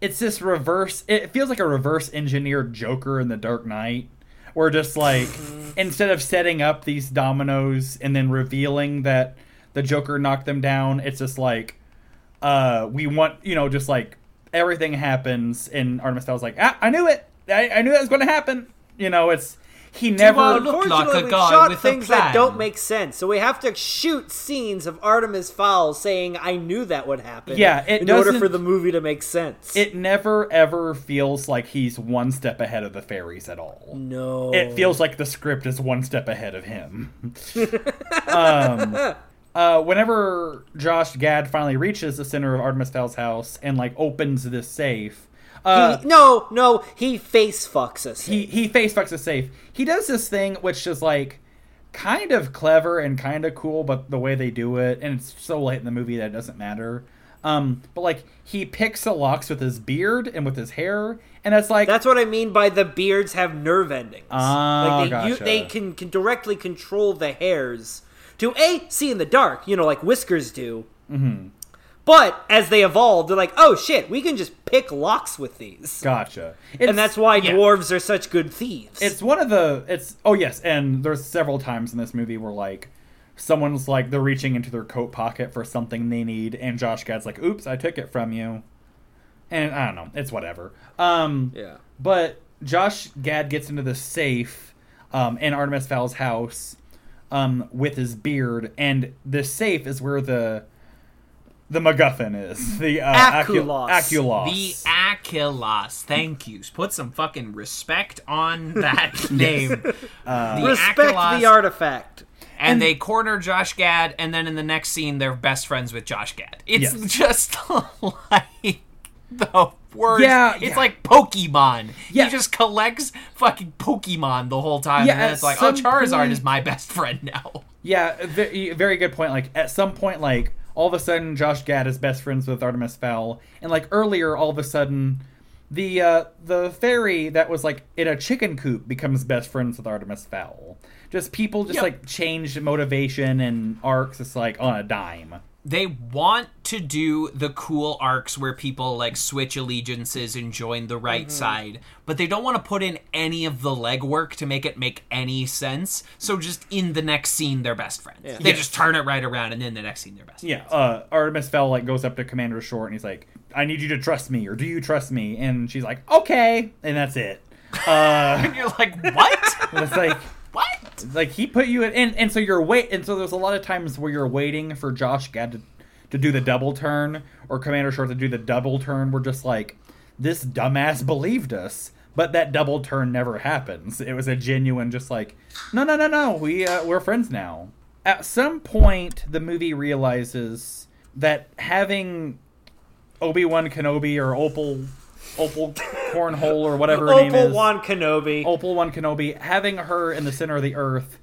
It's this reverse. It feels like a reverse engineered Joker in the Dark Knight, where just like instead of setting up these dominoes and then revealing that the Joker knocked them down. It's just like uh we want you know just like everything happens and Artemis Fowl's like ah, I knew it I, I knew that was going to happen you know it's he never I look like a guy shot with a things plan. that don't make sense, so we have to shoot scenes of Artemis Fowl saying, "I knew that would happen." Yeah, it in order for the movie to make sense. it never ever feels like he's one step ahead of the fairies at all no, it feels like the script is one step ahead of him. um, uh, whenever Josh Gad finally reaches the center of Artemis Fowl's house and like opens this safe, uh, He- no, no, he face fucks us. he he face fucks us safe. He does this thing which is like kind of clever and kind of cool, but the way they do it, and it's so late in the movie that it doesn't matter. Um, but like he picks the locks with his beard and with his hair, and it's like That's what I mean by the beards have nerve endings. Ah, like they, you, they can, can directly control the hairs to a see in the dark, you know, like whiskers do. Mm-hmm. But as they evolve, they're like, oh shit, we can just pick locks with these, gotcha, It's- and that's why yeah. dwarves are such good thieves. it's one of the it's oh yes and there's several times in this movie where like someone's like they're reaching into their coat pocket for something they need and josh gad's like oops i took it from you and i don't know it's whatever um yeah. but josh gad gets into the safe um in artemis fowl's house um with his beard and the safe is where the the MacGuffin is the uh, Acu- Aculos. Aculos. The Aculos. Thank you. Put some fucking respect on that name. the Respect Aculos, the artifact. and, they corner Josh Gad, and then in the next scene, they're best friends with Josh Gad. It's Yes. just like the worst. Yeah, it's yeah. like Pokemon. Yeah. He just collects fucking Pokemon the whole time, Yeah, and then it's like, oh, Charizard point- is my best friend now. Yeah, very, very good point. Like at some point, like all of a sudden, Josh Gad is best friends with Artemis Fowl, and like earlier, all of a sudden, the uh, the fairy that was like in a chicken coop becomes best friends with Artemis Fowl. Just people just Yep. like change motivation and arcs. It's like on a dime. They want to do the cool arcs where people like switch allegiances and join the right Mm-hmm. side, but they don't want to put in any of the legwork to make it make any sense. So just in the next scene, they're best friends. They Yes. just turn it right around, and then the next scene, they're best. Friends. Yeah, uh, Artemis Fowl like goes up to Commander Short and he's like, "I need you to trust me, or do you trust me?" And she's like, "Okay," and that's it. Uh, And you're like, what? it's like. Like he put you in and, and so you're wait and so there's a lot of times where you're waiting for Josh Gad to, to do the double turn or Commander Short to do the double turn. We're just like this dumbass believed us, but that double turn never happens. It was a genuine just like no no no no we uh, we're friends now. At some point, the movie realizes that having Obi Wan Kenobi or Opal Opal Cornhole or whatever her name Opal is Wan Kenobi. Opal One Kenobi, having her in the center of the earth,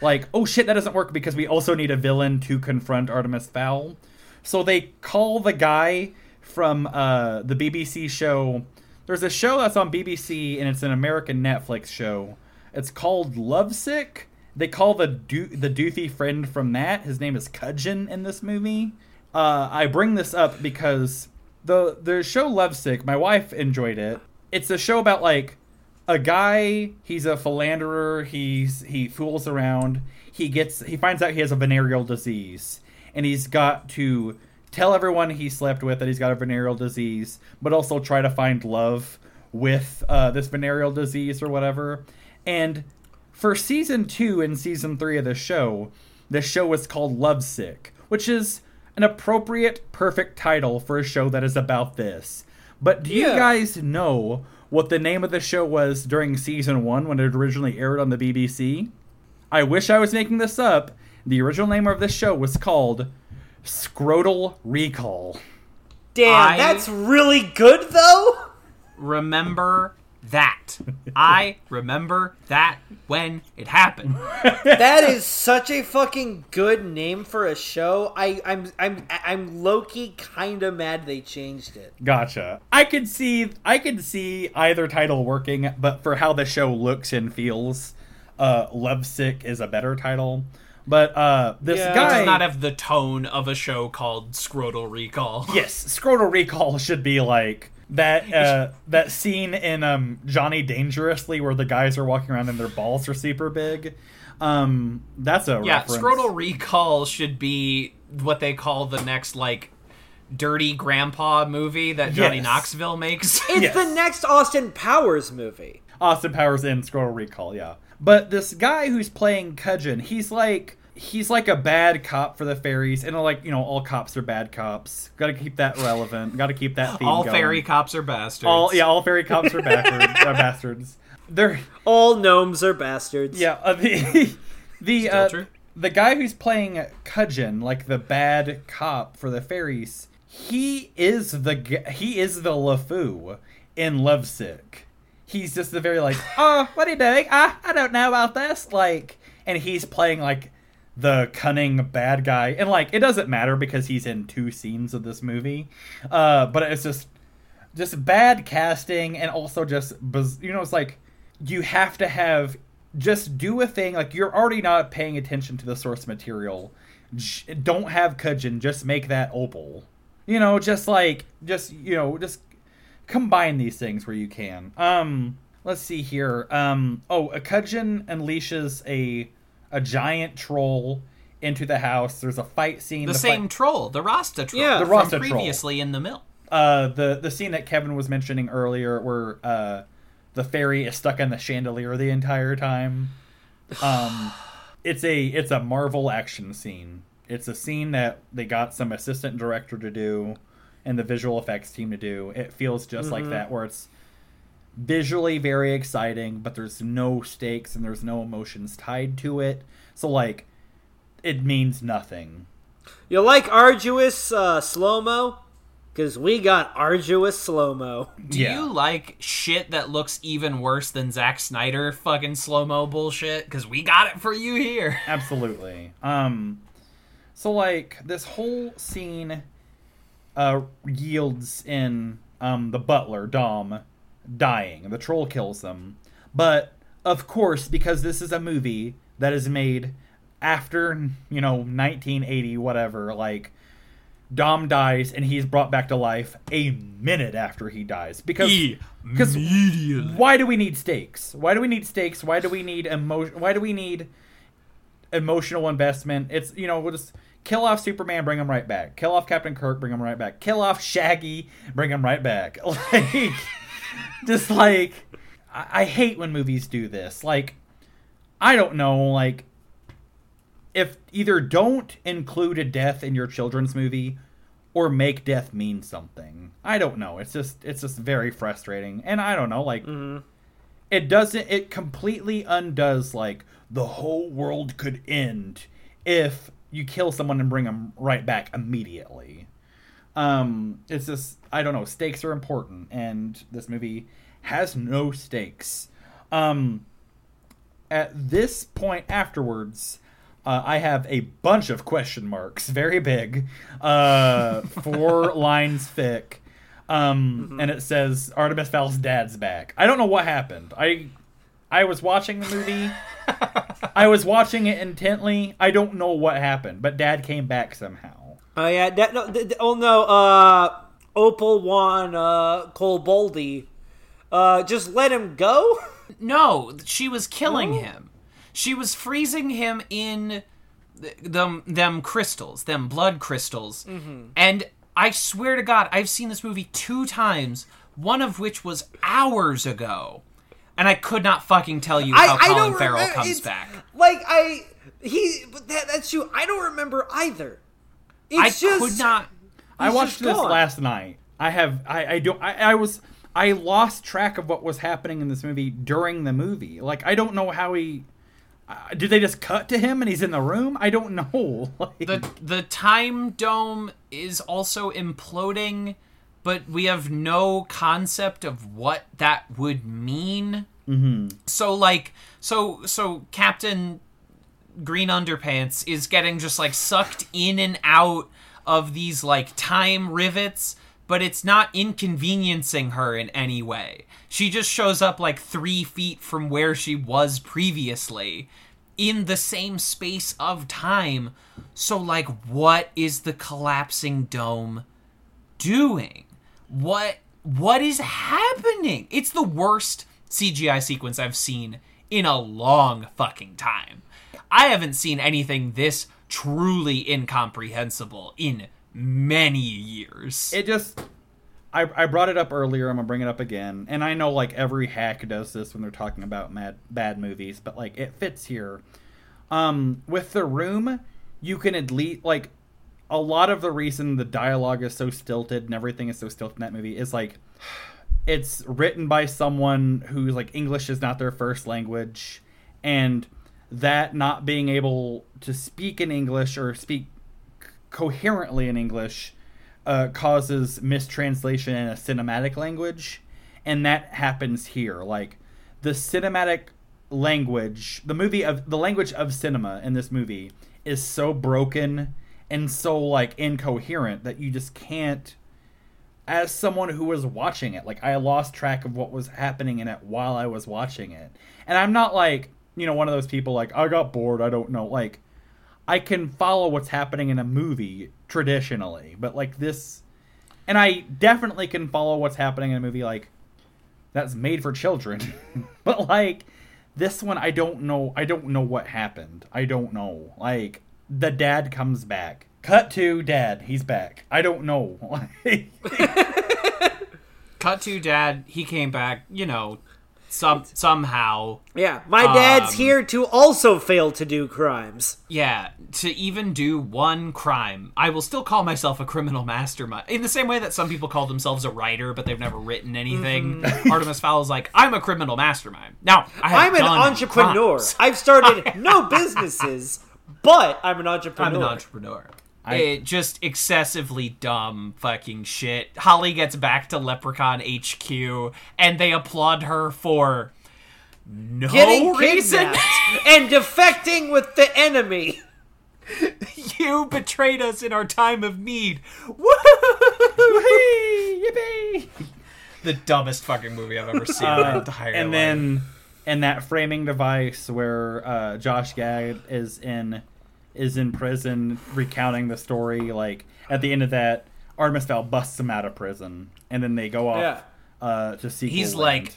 like, oh shit, that doesn't work because we also need a villain to confront Artemis Fowl. So they call the guy from uh, the BBC show. There's a show that's on BBC and it's an American Netflix show. It's called Lovesick. They call the do- the doofy friend from that. His name is Cudgeon in this movie. Uh, I bring this up because the the show Lovesick. My wife enjoyed it. It's a show about like a guy he's a philanderer he's he fools around he gets he finds out he has a venereal disease and he's got to tell everyone he slept with that he's got a venereal disease but also try to find love with uh, this venereal disease or whatever and for season two and season three of the show the show was called lovesick which is an appropriate perfect title for a show that is about this but do you guys know what the name of the show was during season one when it originally aired on the BBC? I wish I was making this up. The original name of this show was called Scrotal Recall. Damn, I- that's really good though. Remember that. I remember that when it happened. that is such a fucking good name for a show. I, I'm I'm I'm low key kind of mad they changed it. Gotcha. I could see I could see either title working, but for how the show looks and feels, uh Lovesick is a better title. But uh this Yeah. guy does not have the tone of a show called Scrotal Recall. Yes, Scrotal Recall should be like that uh that scene in um Johnny Dangerously where the guys are walking around and their balls are super big. Um, that's a Yeah, reference. Scrotal Recall should be what they call the next like dirty grandpa movie that Johnny Yes. Knoxville makes. It's Yes. the next Austin Powers movie. Austin Powers in Scrotal Recall, yeah. But this guy who's playing Cudgeon, he's like he's like a bad cop for the fairies, and like you know, all cops are bad cops. Got to keep that relevant. Got to keep that theme All going. fairy cops are bastards. all yeah, all fairy cops are bastards. are bastards. They're All gnomes are bastards. yeah. Uh, the the uh, the guy who's playing Cudgeon, like the bad cop for the fairies, he is the he is the LeFou in Lovesick. He's just the very like, oh, what are you doing? Ah, I don't know about this. Like, and he's playing like the cunning bad guy, and like it doesn't matter because he's in two scenes of this movie. Uh, but it's just just bad casting and also just you know it's like you have to have just do a thing. Like you're already not paying attention to the source material. Don't have Cudgeon just make that opal. You know just like just you know just combine these things where you can. Um let's see here. Um oh a Cudgeon unleashes a a giant troll into the house there's a fight scene the, fight- same troll, the Rasta troll, Yeah. The from Rasta troll. previously in the mill. uh the the scene that Kevin was mentioning earlier where uh the fairy is stuck in the chandelier the entire time. Um it's a it's a Marvel action scene. It's a scene that they got some assistant director to do and the visual effects team to do. It feels just like that where it's visually very exciting, but there's no stakes and there's no emotions tied to it. So like it means nothing. You like arduous uh, slow mo? Because we got arduous slow mo. Do Yeah. you like shit that looks even worse than Zack Snyder fucking slow mo bullshit? Because we got it for you here. Absolutely. Um so like this whole scene uh yields in um the butler Dom dying. The troll kills them. But of course because this is a movie that is made after, you know, 1980 whatever, like Dom dies and he's brought back to life a minute after he dies because because why do we need stakes? Why do we need stakes? Why do we need emotion? Why do we need emotional investment? It's you know we'll just kill off Superman, bring him right back. Kill off Captain Kirk, bring him right back. Kill off Shaggy, bring him right back. Like just like I, I hate when movies do this. Like I don't know like if either don't include a death in your children's movie or make death mean something. I don't know. It's just it's just very frustrating. And I don't know like it doesn't it completely undoes like the whole world could end if you kill someone and bring them right back immediately. Um it's just I don't know, stakes are important and this movie has no stakes. Um at this point afterwards, uh, I have a bunch of question marks, very big, uh, four lines thick, um, and it says Artemis Fowl's dad's back. I don't know what happened. I I was watching the movie. I was watching it intently. I don't know what happened, but dad came back somehow. Oh yeah, that, no, oh no, uh, Opal Juan uh, Cole Boldy, uh, just let him go. No, she was killing him. She was freezing him in th- them them crystals, them blood crystals. And I swear to God, I've seen this movie two times, one of which was hours ago. And I could not fucking tell you how Colin Farrell remember- comes back. Like I, he, that, that's true. I don't remember either. I It's just, could not. I watched this gone. last night. I have I, I don't I, I was I lost track of what was happening in this movie during the movie. Like I don't know how he uh, did they just cut to him and he's in the room? I don't know. Like, the the time dome is also imploding but we have no concept of what that would mean mm-hmm. so like so so captain green underpants is getting just like sucked in and out of these like time rivets but it's not inconveniencing her in any way she just shows up like three feet from where she was previously in the same space of time. So, like, what is the collapsing dome doing? What what is happening? It's the worst CGI sequence I've seen in a long fucking time. I haven't seen anything this truly incomprehensible in many years. it just I, I brought it up earlier i'm gonna bring it up again and i know like every hack does this when they're talking about mad, bad movies but like it fits here um with the room you can at least like a lot of the reason the dialogue is so stilted and everything is so stilted in that movie is like it's written by someone who's like english is not their first language and that not being able to speak in english or speak coherently in English uh, causes mistranslation in a cinematic language, and that happens here. Like the cinematic language, the movie of the language of cinema in this movie is so broken and so like incoherent that you just can't. As someone who was watching it, like I lost track of what was happening in it while I was watching it, and I'm not like you know one of those people like I got bored, I don't know, like. I can follow what's happening in a movie traditionally, but like this, and I definitely can follow what's happening in a movie like that's made for children. but like this one, I don't know. I don't know what happened. I don't know. Like the dad comes back. Cut to dad. He's back. I don't know. Cut to dad, he came back, you know, some somehow. Yeah, my dad's Um, here to also fail to do crimes. Yeah, to even do one crime. I will still call myself a criminal mastermind. In the same way that some people call themselves a writer, but they've never written anything. Artemis Fowl is like, I'm a criminal mastermind. Now, I have I'm an entrepreneur. crimes. I've started no businesses, but I'm an entrepreneur. I'm an entrepreneur. It just excessively dumb fucking shit. Holly gets back to Leprechaun HQ, and they applaud her for no Getting reason. and defecting with the enemy. you betrayed us in our time of need. Yippee! the dumbest fucking movie I've ever seen in my Uh, entire and life. then and that framing device where uh, Josh Gad is in is in prison recounting the story. Like at the end of that, Artemis Fowl busts him out of prison, and then they go off Yeah. uh, to sequel He's land. like,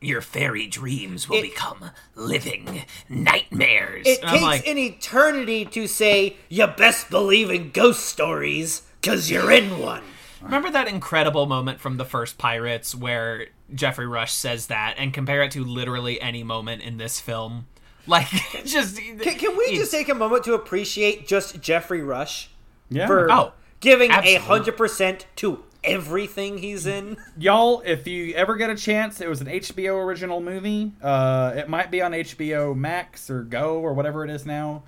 Your fairy dreams will It- become living nightmares. It And takes like, an eternity to say you best believe in ghost stories because you're in one. Remember that incredible moment from the first Pirates where Geoffrey Rush says that and compare it to literally any moment in this film? Like, just. Can, can we just take a moment to appreciate just Geoffrey Rush yeah. for Oh, giving a hundred percent to everything he's in? y'all, if you ever get a chance, it was an HBO original movie. Uh, it might be on HBO Max or Go or whatever it is now.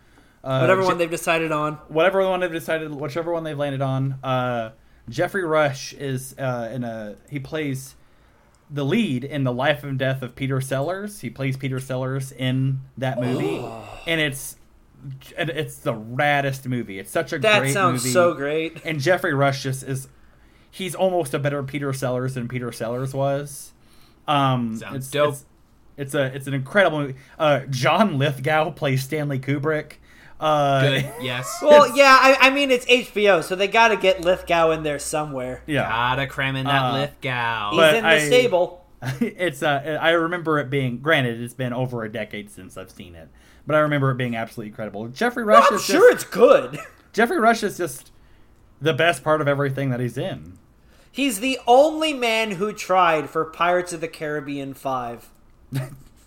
Uh, Whatever Je- one they've decided on. whatever one they've decided, whichever one they've landed on. Uh, Geoffrey Rush is uh, in a he plays the lead in the life and death of Peter Sellers. He plays Peter Sellers in that movie, and it's and it's the raddest movie. It's such a That great sounds movie. so great. And Geoffrey Rush just is he's almost a better Peter Sellers than Peter Sellers was. Um, Sounds it's, dope. It's, it's a it's an incredible movie. Uh, John Lithgow plays Stanley Kubrick. Uh, Good. Yes. Well, yeah, I, I mean it's HBO, so they got to get Lithgow in there somewhere. Yeah, Gotta cram in that Uh, Lithgow. He's in the I- stable. it's uh I remember it being granted it's been over a decade since I've seen it, but I remember it being absolutely incredible. Geoffrey Rush I'm is sure just, it's good. Geoffrey Rush is just the best part of everything that he's in. He's the only man who tried for Pirates of the Caribbean 5.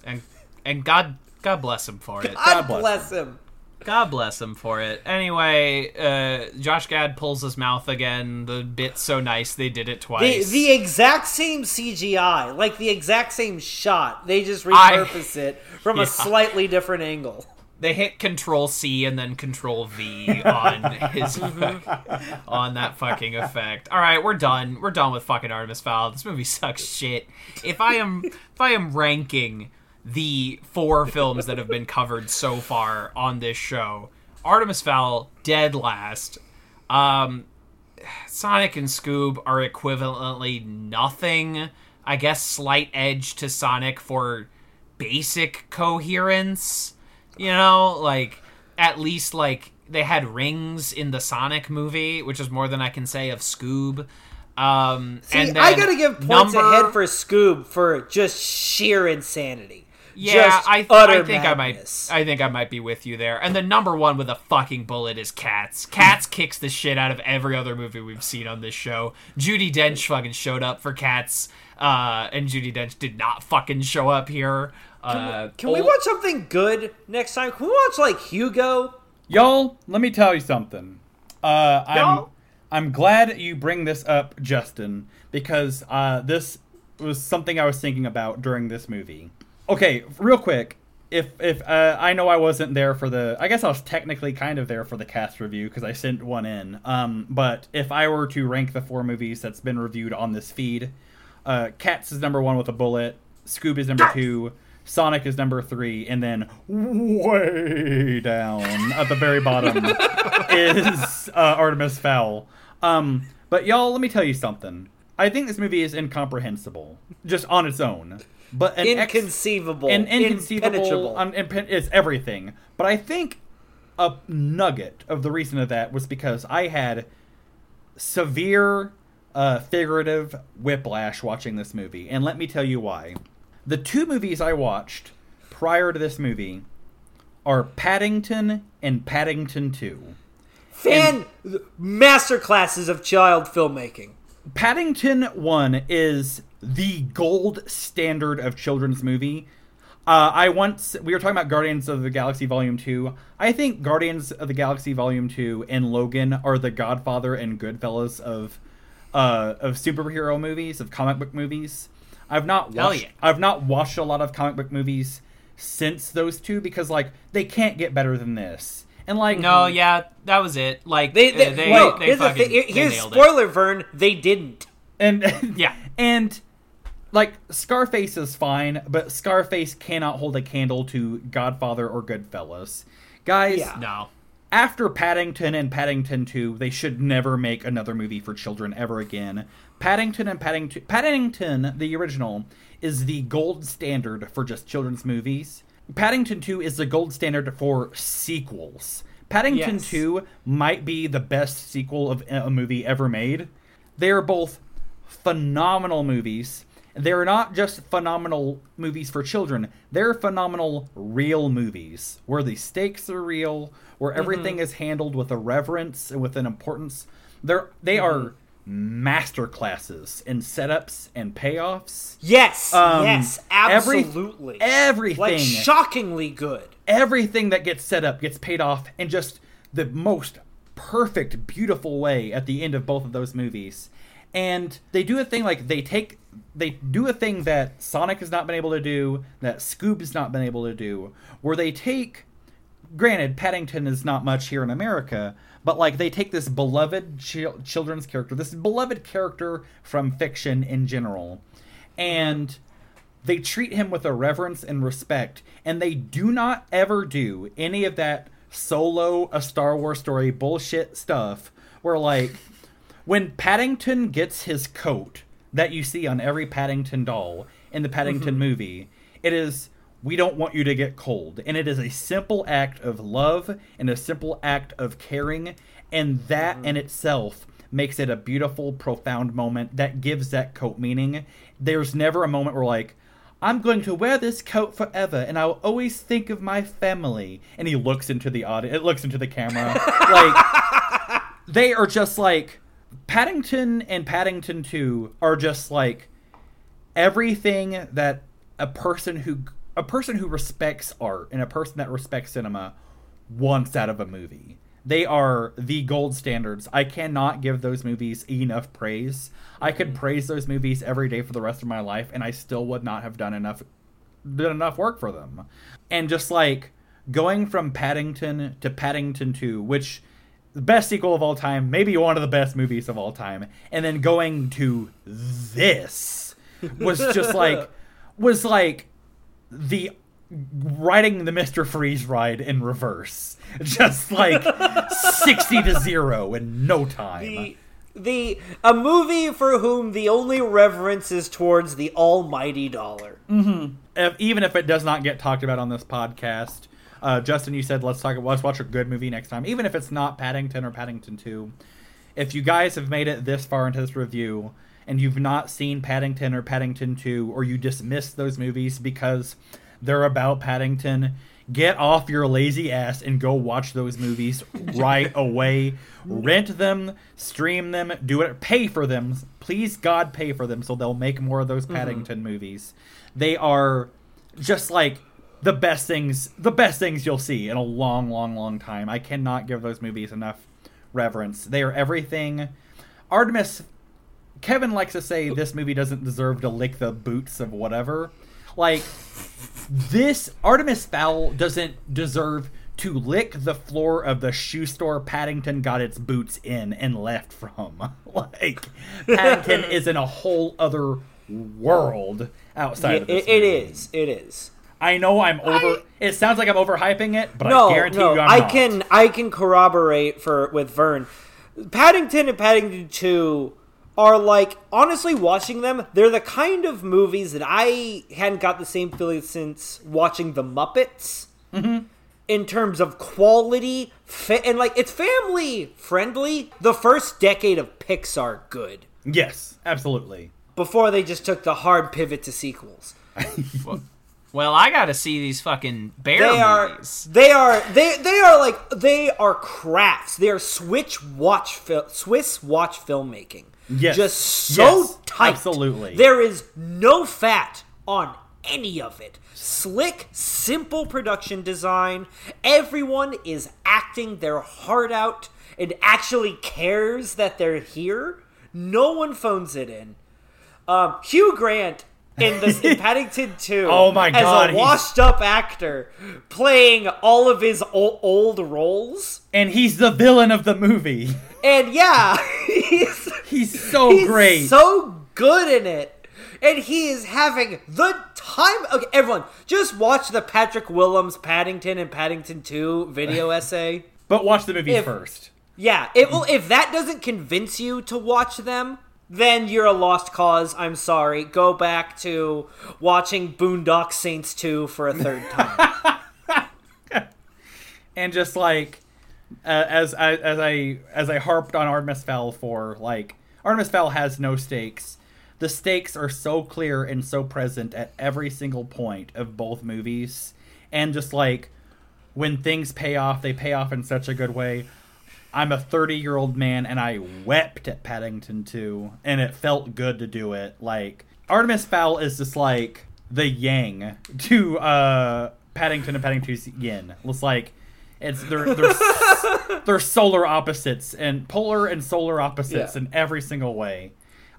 and and God God bless him for it. God, bless bless him. God bless him for it. Anyway, uh, Josh Gad pulls his mouth again. The bit's so nice they did it twice. the exact same CGI, like the exact same shot. They just I- repurpose it from Yeah. a slightly different angle. they hit Control C and then Control V on his on that fucking effect. All right, we're done. We're done with fucking Artemis Fowl. This movie sucks shit. If I am if I am ranking the four films that have been covered so far on this show, Artemis Fowl dead last. Um, Sonic and Scoob are equivalently nothing. I guess slight edge to Sonic for basic coherence. You know, like at least like they had rings in the Sonic movie, which is more than I can say of Scoob. Um, See, and I gotta give points number- ahead for Scoob for just sheer insanity. Yeah, Just I, utter I think madness. I might I think I might be with you there. And the number one with a fucking bullet is Cats. Cats kicks the shit out of every other movie we've seen on this show. Judi Dench fucking showed up for Cats, uh, and Judi Dench did not fucking show up here. Uh, Can we old- watch something good next time? Can we watch like Hugo? Y'all, let me tell you something. Uh, I'm Y'all? I'm glad you bring this up, Justin, because uh, this was something I was thinking about during this movie. Okay, real quick. If if uh, I know I wasn't there for the, I guess I was technically kind of there for the cast review because I sent one in. Um, but if I were to rank the four movies that's been reviewed on this feed, uh, Cats is number one with a bullet. Scoob is number two. Sonic is number three, and then way down at the very bottom is uh, Artemis Fowl. Um, but y'all, let me tell you something. I think this movie is incomprehensible, just on its own. But an ex- Inconceivable. and inconceivable, impenetrable. un- impen- is everything. But I think a nugget of the reason of that was because I had severe uh, figurative whiplash watching this movie, and let me tell you why. The two movies I watched prior to this movie are Paddington and Paddington Two. Fan masterclasses of child filmmaking. Paddington 1 is the gold standard of children's movie. Uh, I once we were talking about Guardians of the Galaxy Volume 2. I think Guardians of the Galaxy Volume 2 and Logan are the Godfather and Goodfellas of uh, of superhero movies, of comic book movies. I've not watched yeah. I've not watched a lot of comic book movies since those two because like they can't get better than this. And like No, yeah, that was it. Like They, they, uh, they, no, they here's the fucking thing. Here- they Here's nailed it. spoiler, Vern. They didn't. and Yeah. and like Scarface is fine, but Scarface cannot hold a candle to Godfather or Goodfellas. Guys, Yeah. No. after Paddington and Paddington 2, they should never make another movie for children ever again. Paddington and Paddington Paddington, the original, is the gold standard for just children's movies. Paddington 2 is the gold standard for sequels. Paddington Yes. 2 might be the best sequel of a movie ever made. They are both phenomenal movies. They're not just phenomenal movies for children. They're phenomenal real movies where the stakes are real, where everything is handled with a reverence and with an importance. They're they are master classes in setups and payoffs. Yes. Um, yes. every- Absolutely. everything Like shockingly good. everything that gets set up gets paid off in just the most perfect, beautiful way at the end of both of those movies. And they do a thing like they take they do a thing that Sonic has not been able to do, that Scoob has not been able to do, where they take granted Paddington is not much here in America, but like they take this beloved chil- children's character, this beloved character from fiction in general, and they treat him with a reverence and respect, and they do not ever do any of that solo a Star Wars story bullshit stuff where like when Paddington gets his coat that you see on every Paddington doll in the Paddington mm-hmm. movie, it is we don't want you to get cold. And it is a simple act of love and a simple act of caring, and that mm-hmm. in itself makes it a beautiful, profound moment that gives that coat meaning. There's never a moment where like I'm going to wear this coat forever, and I'll always think of my family. And he looks into the audio. It looks into the camera. like they are just like Paddington and Paddington 2 are just like everything that a person who a person who respects art and a person that respects cinema wants out of a movie. They are the gold standards. I cannot give those movies enough praise. I could mm-hmm. praise those movies every day for the rest of my life and I still would not have done enough done enough work for them. And just like going from Paddington to Paddington 2, which the best sequel of all time, maybe one of the best movies of all time, and then going to this was just like was like the riding the Mr. Freeze ride in reverse. Just like 60 to 0 in no time. The, the a movie for whom the only reverence is towards the almighty dollar. Mm-hmm. if, even if it does not get talked about on this podcast, uh, Justin, you said let's talk. Let's watch a good movie next time, even if it's not Paddington or Paddington Two. If you guys have made it this far into this review and you've not seen Paddington or Paddington Two, or you dismiss those movies because they're about Paddington, get off your lazy ass and go watch those movies right away. Rent them, stream them, do it, pay for them. Please, God, pay for them so they'll make more of those Paddington movies. They are just like the best things, the best things you'll see in a long, long, long time. I cannot give those movies enough reverence. They are everything. Artemis Kevin likes to say this movie doesn't deserve to lick the boots of whatever. Like this Artemis Fowl doesn't deserve to lick the floor of the shoe store Paddington got its boots in and left from. like Paddington is in a whole other world outside It, of this it, it is. It is. I know I'm over. I- it sounds like I'm overhyping it, but no, I guarantee no, you I'm I not. can I can corroborate for with Vern. Paddington and Paddington Two are like honestly watching them. They're the kind of movies that I hadn't got the same feeling since watching the Muppets. Mm-hmm. In terms of quality, fa- and like it's family friendly. The first decade of Pixar, good. Yes, absolutely. Before they just took the hard pivot to sequels. Well, I gotta see these fucking bear they are movies. they are they they are like they are crafts. They are Switch watch fil- Swiss watch filmmaking. Yes. just so Yes, tight. absolutely. there is no fat on any of it. Slick, simple production design. Everyone is acting their heart out and actually cares that they're here. No one phones it in. Um, Hugh Grant in the in Paddington 2 Oh my God, as a washed up actor playing all of his old, old roles. And he's the villain of the movie. And yeah, he's He's so he's great. so good in it. And he is having the time. Okay, everyone, just watch the Patrick Willems Paddington and Paddington 2 video essay. but watch the movie If- first. Yeah, it will. If that doesn't convince you to watch them, then you're a lost cause. I'm sorry. Go back to watching Boondock Saints 2 for a third time. and just like uh, as I as I as I harped on Artemis Fowl for like Artemis Fowl has no stakes. The stakes are so clear and so present at every single point of both movies, and just like when things pay off, they pay off in such a good way. I'm a 30 year old man and I wept at Paddington 2, and it felt good to do it. Like, Artemis Fowl is just like the yang to uh, Paddington and Paddington's yin. It's like, it's they're, they're, they're solar opposites and polar and solar opposites Yeah. in every single way.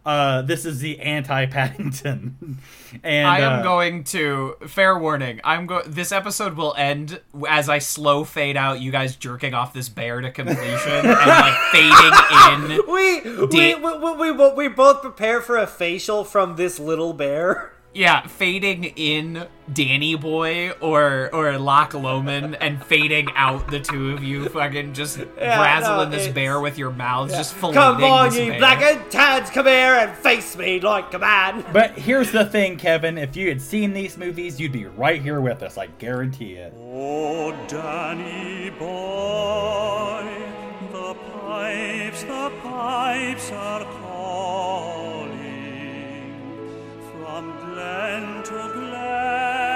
Uh, this is the anti Paddington. and I am uh, going to fair warning. I'm go. This episode will end as I slow fade out you guys jerking off this bear to completion and like fading in. we, we, we, we, we, we both prepare for a facial from this little bear. Yeah, fading in Danny Boy or or Loch Lomond and fading out the two of you fucking just razzling no, this bear with your mouths, just filleting Come on, this you bear. black and tads, come here and face me like a man. But here's the thing, Kevin. If you had seen these movies, you'd be right here with us. I guarantee it. Oh, Danny boy, the pipes, the pipes are calling from glen to glen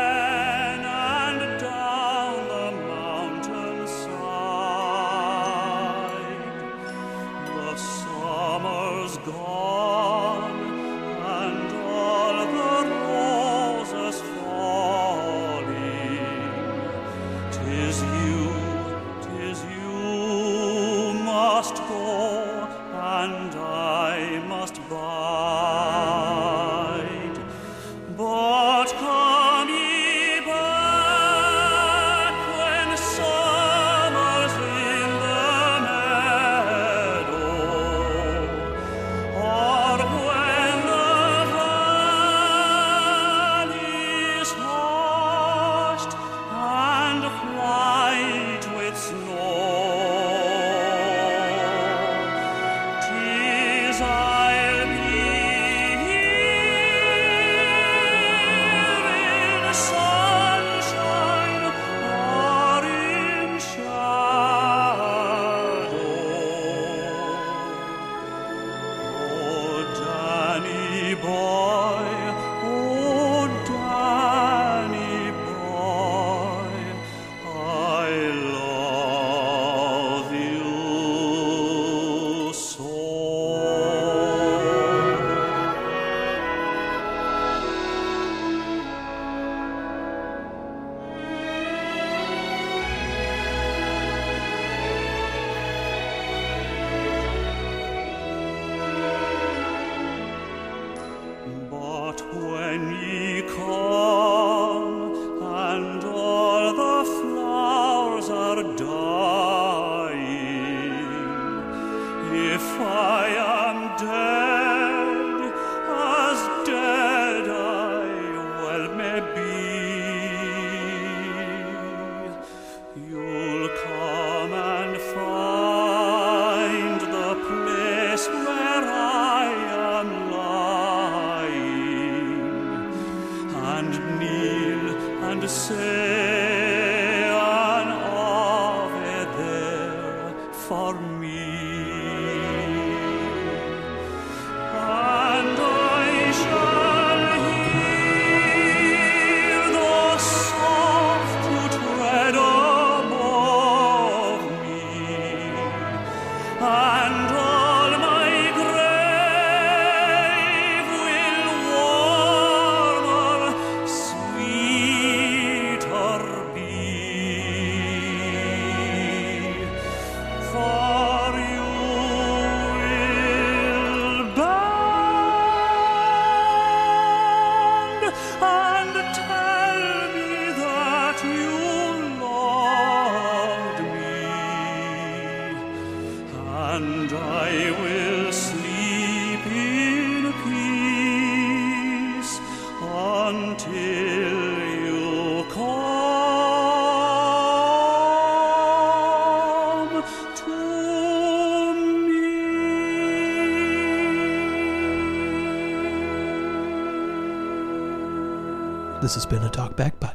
This has been a Talkback Podcast.